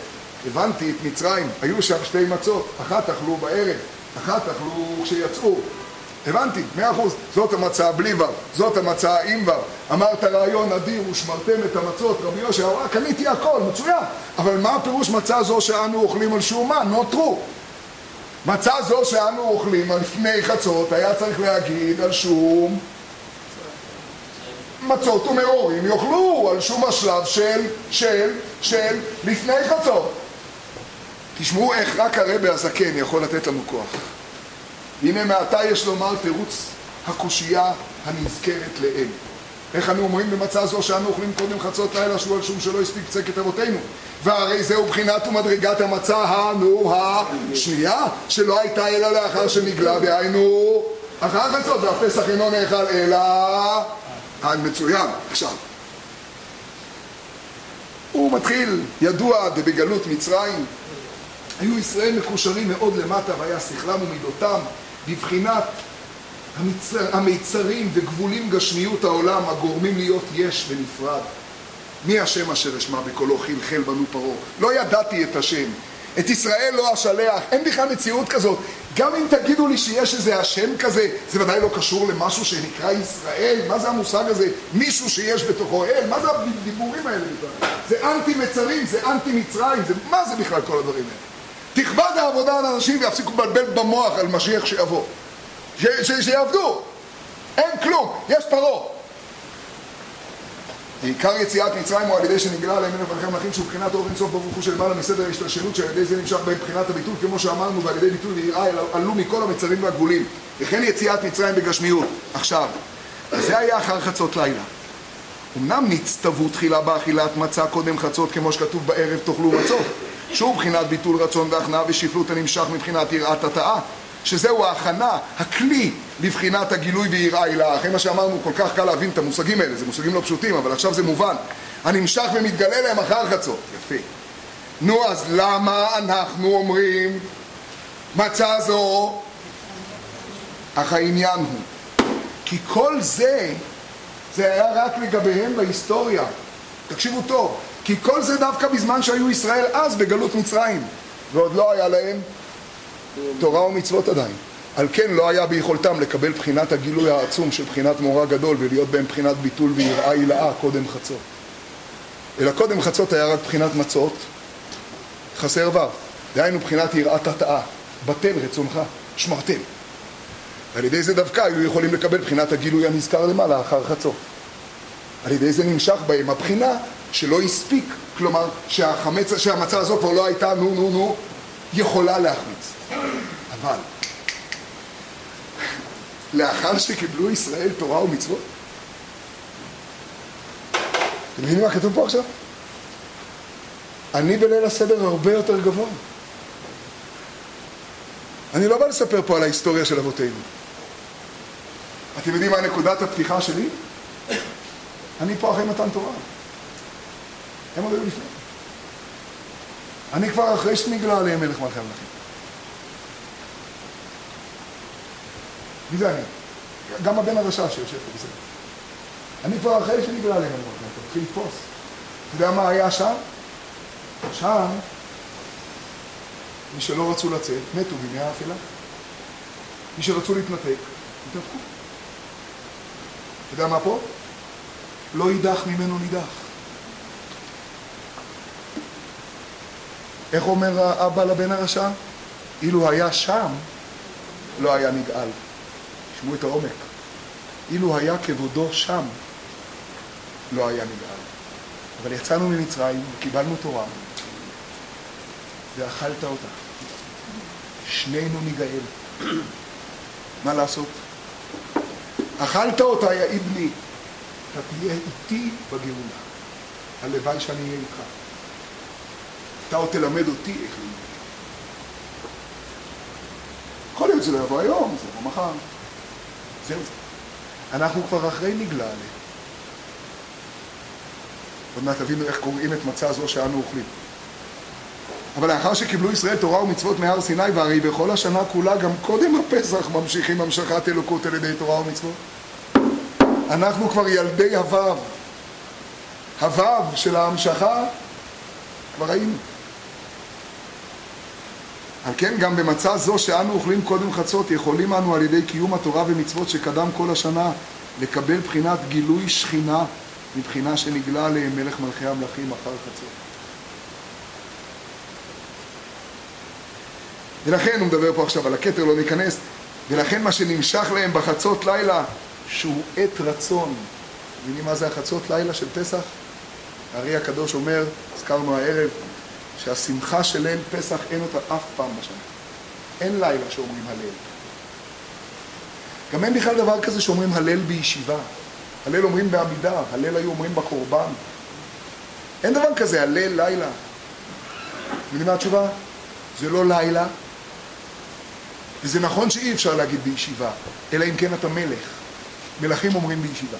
הבנתי את מצרים, היו שם שתי מצות, אחת אכלו בערב, אחת אכלו כשיצאו. הבנתי, מאה אחוז, זאת המצה בלי וו, זאת המצה עם וו. אמרת רעיון אדיר ושמרתם את המצות, רבי יושע, אמר, קניתי הכל, מצוין. אבל מה הפירוש מצה זו שאנו אוכלים על שומה? נותרו. מצה זו שאנו אוכלים על לפני חצות, היה צריך להגיד על שום מצות ומאורים יאכלו על שום השלב של, של, של לפני חצות. תשמעו איך רק הרבה הזקן יכול לתת לנו כוח. הנה מעתה יש לומר תירוץ הקושייה הנזכרת לאל. איך אנו אומרים במצע זו שאנו אוכלים קודם חצות לילה שהוא על שום שלא הספיק צקת אבותינו והרי זהו בחינת ומדרגת המצה הנו השנייה שלא הייתה אלא לאחר שנגלה דהיינו אחר חצות והפסח אינו נאכל אלא מצוין עכשיו הוא מתחיל ידוע דבגלות מצרים היו ישראל מקושרים מאוד למטה והיה שכלם ומידותם בבחינת המצר, המיצרים וגבולים גשמיות העולם הגורמים להיות יש ונפרד. מי השם אשר אשמע בקולו חלחל בנו פרעה? לא ידעתי את השם. את ישראל לא אשלח, אין בכלל מציאות כזאת. גם אם תגידו לי שיש איזה השם כזה, זה ודאי לא קשור למשהו שנקרא ישראל. מה זה המושג הזה? מישהו שיש בתוכו אל? מה זה הדיבורים האלה בכלל? זה אנטי מצרים, זה אנטי מצרים, זה... מה זה בכלל כל הדברים האלה? תכבד העבודה על אנשים ויפסיקו לבלבל במוח על משיח שיבוא. שיעבדו. אין כלום, יש פרעה. עיקר יציאת מצרים הוא על ידי שנגלה עליהם מלך מלכי המלכים שהוא בחינת אור אינסוף ברוך הוא שלמעלה מסדר ההשתלשלות שעל ידי זה נמשך בהם בחינת הביטול כמו שאמרנו ועל ידי ביטול ויראה עלו מכל המצרים והגבולים. וכן יציאת מצרים בגשמיות. עכשיו זה היה אחר חצות לילה. אמנם נצטוו תחילה באכילת מצה קודם חצות כמו שכתוב בערב תאכלו מצות. שהוא בחינת ביטול רצון והכנעה ושפלות הנמשך מבחינת יראת התאה שזהו ההכנה, הכלי לבחינת הגילוי ויראה הילה. אחרי מה שאמרנו, כל כך קל להבין את המושגים האלה, זה מושגים לא פשוטים, אבל עכשיו זה מובן. הנמשך ומתגלה להם אחר חצות. יפה. נו, אז למה אנחנו אומרים מצה זו? אך העניין הוא, כי כל זה, זה היה רק לגביהם בהיסטוריה. תקשיבו טוב, כי כל זה דווקא בזמן שהיו ישראל אז בגלות מצרים, ועוד לא היה להם תורה ומצוות עדיין. על כן לא היה ביכולתם לקבל בחינת הגילוי העצום של בחינת מורא גדול ולהיות בהם בחינת ביטול ויראה הילאה קודם חצות. אלא קודם חצות היה רק בחינת מצות, חסר ו', דהיינו בחינת יראת התאה, בטל רצונך, שמרתם. ועל ידי זה דווקא היו יכולים לקבל בחינת הגילוי הנזכר למעלה אחר חצות. על ידי זה נמשך בהם הבחינה שלא הספיק, כלומר שהחמץ, שהמצה הזו כבר לא הייתה נו נו נו יכולה להחמיץ. אבל לאחר שקיבלו ישראל תורה ומצוות, אתם מבינים מה כתוב פה עכשיו? אני בליל הסדר הרבה יותר גבוה. אני לא בא לספר פה על ההיסטוריה של אבותינו. אתם יודעים מה נקודת הפתיחה שלי? אני פה אחרי מתן תורה. הם עוד היו לפני. אני כבר אחרי שנגלה עליהם מלך מלכי המלכים. מי זה אני? גם הבן הרשע שיושב פה בסדר. אני כבר אחרי שנגלה עליהם מלך מלכי המלכים, מתחיל לתפוס. אתה יודע מה היה שם? שם, מי שלא רצו לצאת, מתו בימי האפלה. מי שרצו להתנתק, התנתקו. אתה יודע מה פה? לא יידח ממנו נידח. איך אומר האבא לבן הרשע? אילו היה שם, לא היה נגאל. תשמעו את העומק. אילו היה כבודו שם, לא היה נגאל. אבל יצאנו ממצרים וקיבלנו תורה, ואכלת אותה. שנינו ניגאל. מה לעשות? אכלת אותה, יא בני, אתה תהיה איתי בגאולה. הלוואי שאני אהיה איתך. אתה עוד תלמד אותי איך ללמוד. יכול להיות שזה לא יבוא היום, זה יבוא מחר. זהו. אנחנו כבר אחרי נגלה עליהם. עוד מעט תבינו איך קוראים את מצה זו שאנו אוכלים. אבל לאחר שקיבלו ישראל תורה ומצוות מהר סיני, והרי בכל השנה כולה, גם קודם הפסח, ממשיכים המשכת אלוקות על ידי תורה ומצוות. אנחנו כבר ילדי הוו. הוו של ההמשכה, כבר היינו. על כן גם במצה זו שאנו אוכלים קודם חצות, יכולים אנו על ידי קיום התורה ומצוות שקדם כל השנה לקבל בחינת גילוי שכינה מבחינה שנגלה עליהם מלך מלכי המלכים אחר חצות. ולכן הוא מדבר פה עכשיו על הכתר, לא ניכנס, ולכן מה שנמשך להם בחצות לילה, שהוא עת רצון. מבינים מה זה החצות לילה של פסח? הארי הקדוש אומר, הזכרנו הערב, שהשמחה של ליל פסח אין אותה אף פעם בשנה. אין לילה שאומרים הלל. גם אין בכלל דבר כזה שאומרים הלל בישיבה. הלל אומרים בעמידה, הלל היו אומרים בקורבן. אין דבר כזה, הלל לילה. מבינים מה התשובה? זה לא לילה, וזה נכון שאי אפשר להגיד בישיבה, אלא אם כן אתה מלך. מלכים אומרים בישיבה.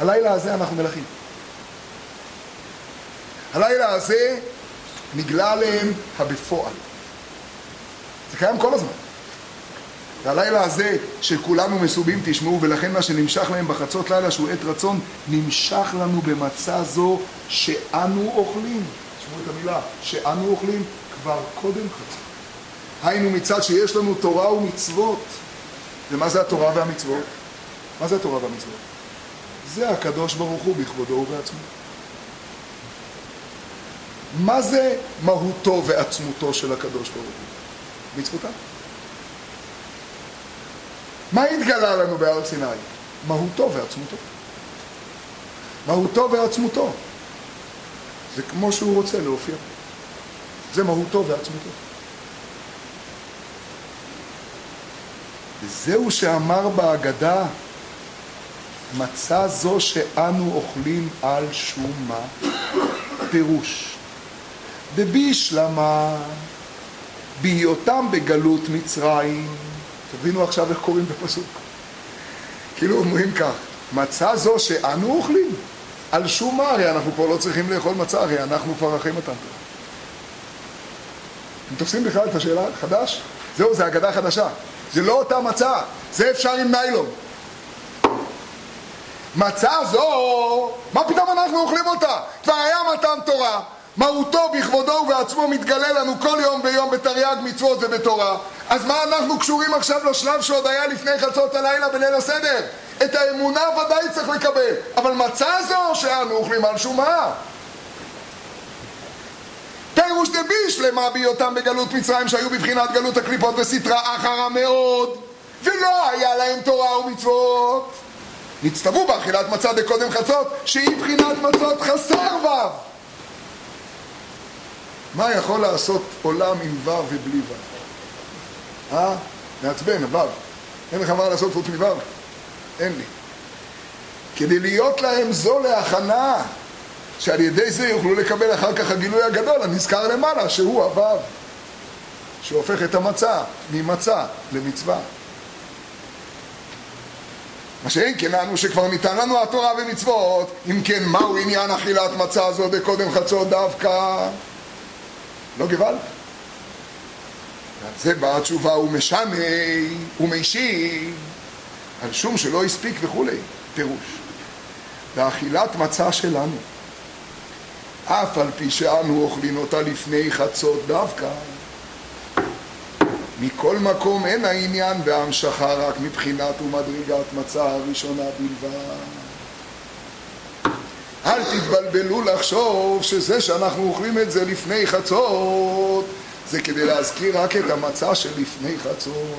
הלילה הזה אנחנו מלכים. הלילה הזה נגלה עליהם הבפועל. זה קיים כל הזמן. והלילה הזה שכולנו מסובים תשמעו ולכן מה שנמשך להם בחצות לילה שהוא עת רצון נמשך לנו במצה זו שאנו אוכלים. תשמעו את המילה, שאנו אוכלים כבר קודם חצות. היינו מצד שיש לנו תורה ומצוות. ומה זה התורה והמצוות? מה זה התורה והמצוות? זה הקדוש ברוך הוא בכבודו ובעצמו. מה זה מהותו ועצמותו של הקדוש ברוך הוא? מצוותיו. מה התגלה לנו בהר סיני? מהותו ועצמותו. מהותו ועצמותו. זה כמו שהוא רוצה להופיע. זה מהותו ועצמותו. וזהו שאמר בהגדה, מצה זו שאנו אוכלים על שום מה? פירוש. דבישלמה, בהיותם בגלות מצרים. תבינו עכשיו איך קוראים בפסוק. כאילו אומרים כך, מצה זו שאנו אוכלים, על שום מה? הרי אנחנו כבר לא צריכים לאכול מצה, הרי אנחנו כבר אחרי מתן תורה. אתם תופסים בכלל את השאלה חדש? זהו, זה אגדה חדשה. זה לא אותה מצה, זה אפשר עם ניילון. מצה זו, מה פתאום אנחנו אוכלים אותה? כבר היה מתן תורה, מהותו בכבודו ובעצמו מתגלה לנו כל יום ויום בתרי"ג מצוות ובתורה. אז מה אנחנו קשורים עכשיו לשלב שעוד היה לפני חצות הלילה בליל הסדר? את האמונה ודאי צריך לקבל, אבל מצה זו שאנו אוכלים על שומה. פירוש דבישלמה בהיותם בגלות מצרים שהיו בבחינת גלות הקליפות וסטרה אחרה מאוד ולא היה להם תורה ומצוות נצטוו באכילת מצה דקודם חצות שהיא בחינת מצות חסר ו' מה יכול לעשות עולם עם ו' ובלי ו'? אה? מעצבן, הו'. אין לך מה לעשות חוץ מו'? אין לי. כדי להיות להם זו להכנה שעל ידי זה יוכלו לקבל אחר כך הגילוי הגדול הנזכר למעלה שהוא הוו שהופך את המצה ממצה למצווה מה שאין כן אנו שכבר ניתן לנו התורה ומצוות אם כן מהו עניין אכילת מצה זו בקודם חצות דווקא לא גוואלד ועל זה באה התשובה ומשנה ומישיב על שום שלא הספיק וכולי פירוש באכילת מצה שלנו אף על פי שאנו אוכלים אותה לפני חצות דווקא. מכל מקום אין העניין בהמשכה רק מבחינת ומדרגת מצה הראשונה בלבד. אל תתבלבלו לחשוב שזה שאנחנו אוכלים את זה לפני חצות זה כדי להזכיר רק את המצה שלפני חצות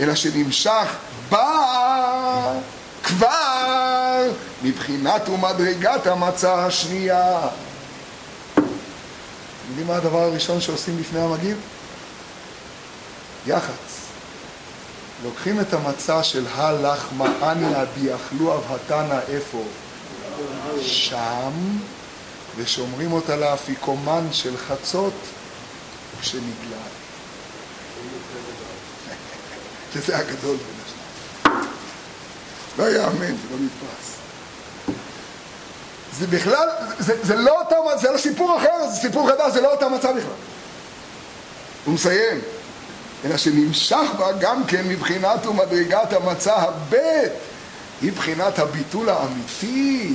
אלא שנמשך בה כבר מבחינת ומדרגת המצה השנייה. יודעים מה הדבר הראשון שעושים לפני המגיב? יח"צ. לוקחים את המצה של הלחמה אניה דיאכלו אבהתנא איפה? שם, ושומרים אותה לאפיקומן של חצות כשנגלה. שזה הגדול בין השניים. לא יאמן, זה לא נתפס. זה בכלל, זה, זה לא אותו, זה לא סיפור אחר, זה סיפור חדש, זה לא אותה מצב בכלל. הוא מסיים, אלא שנמשך בה גם כן מבחינת ומדרגת המצה הבית, היא בחינת הביטול האמיתי.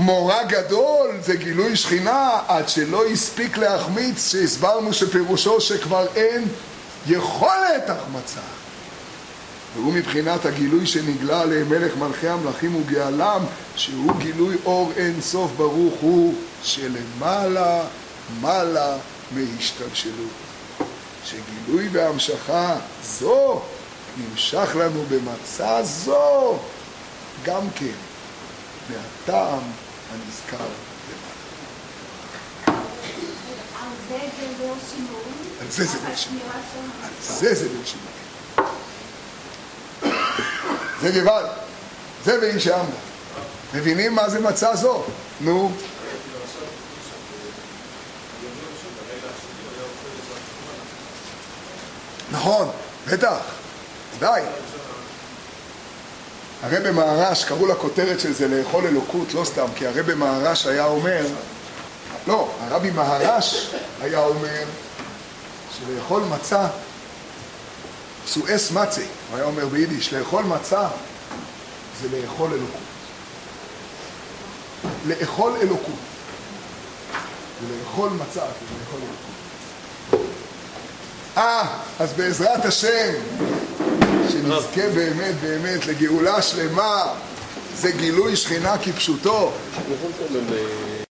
מורה גדול זה גילוי שכינה עד שלא הספיק להחמיץ שהסברנו שפירושו שכבר אין יכולת החמצה. והוא מבחינת הגילוי שנגלה עליהם מלך מלכי המלכים וגאלם, שהוא גילוי אור אין סוף ברוך הוא, שלמעלה מעלה מהשתלשלות. שגילוי והמשכה זו נמשך לנו במצע זו גם כן מהטעם הנזכר למעלה. על זה זה ליל שימורים? על זה זה ליל שימורים. זה גוואלד, זה ואיש עמדה. מבינים מה זה מצע זו? נו. נכון, בטח, די. הרי במהר"ש, קראו לכותרת של זה לאכול אלוקות, לא סתם, כי הרי במהר"ש היה אומר, לא, הרבי מהר"ש היה אומר שלאכול מצה, סואס מצה, הוא היה אומר ביידיש, לאכול מצה זה לאכול אלוקות. לאכול אלוקות. ולאכול מצה זה לאכול אלוקות. אה, אז בעזרת השם, שנזכה באמת באמת לגאולה שלמה, זה גילוי שכינה כפשוטו.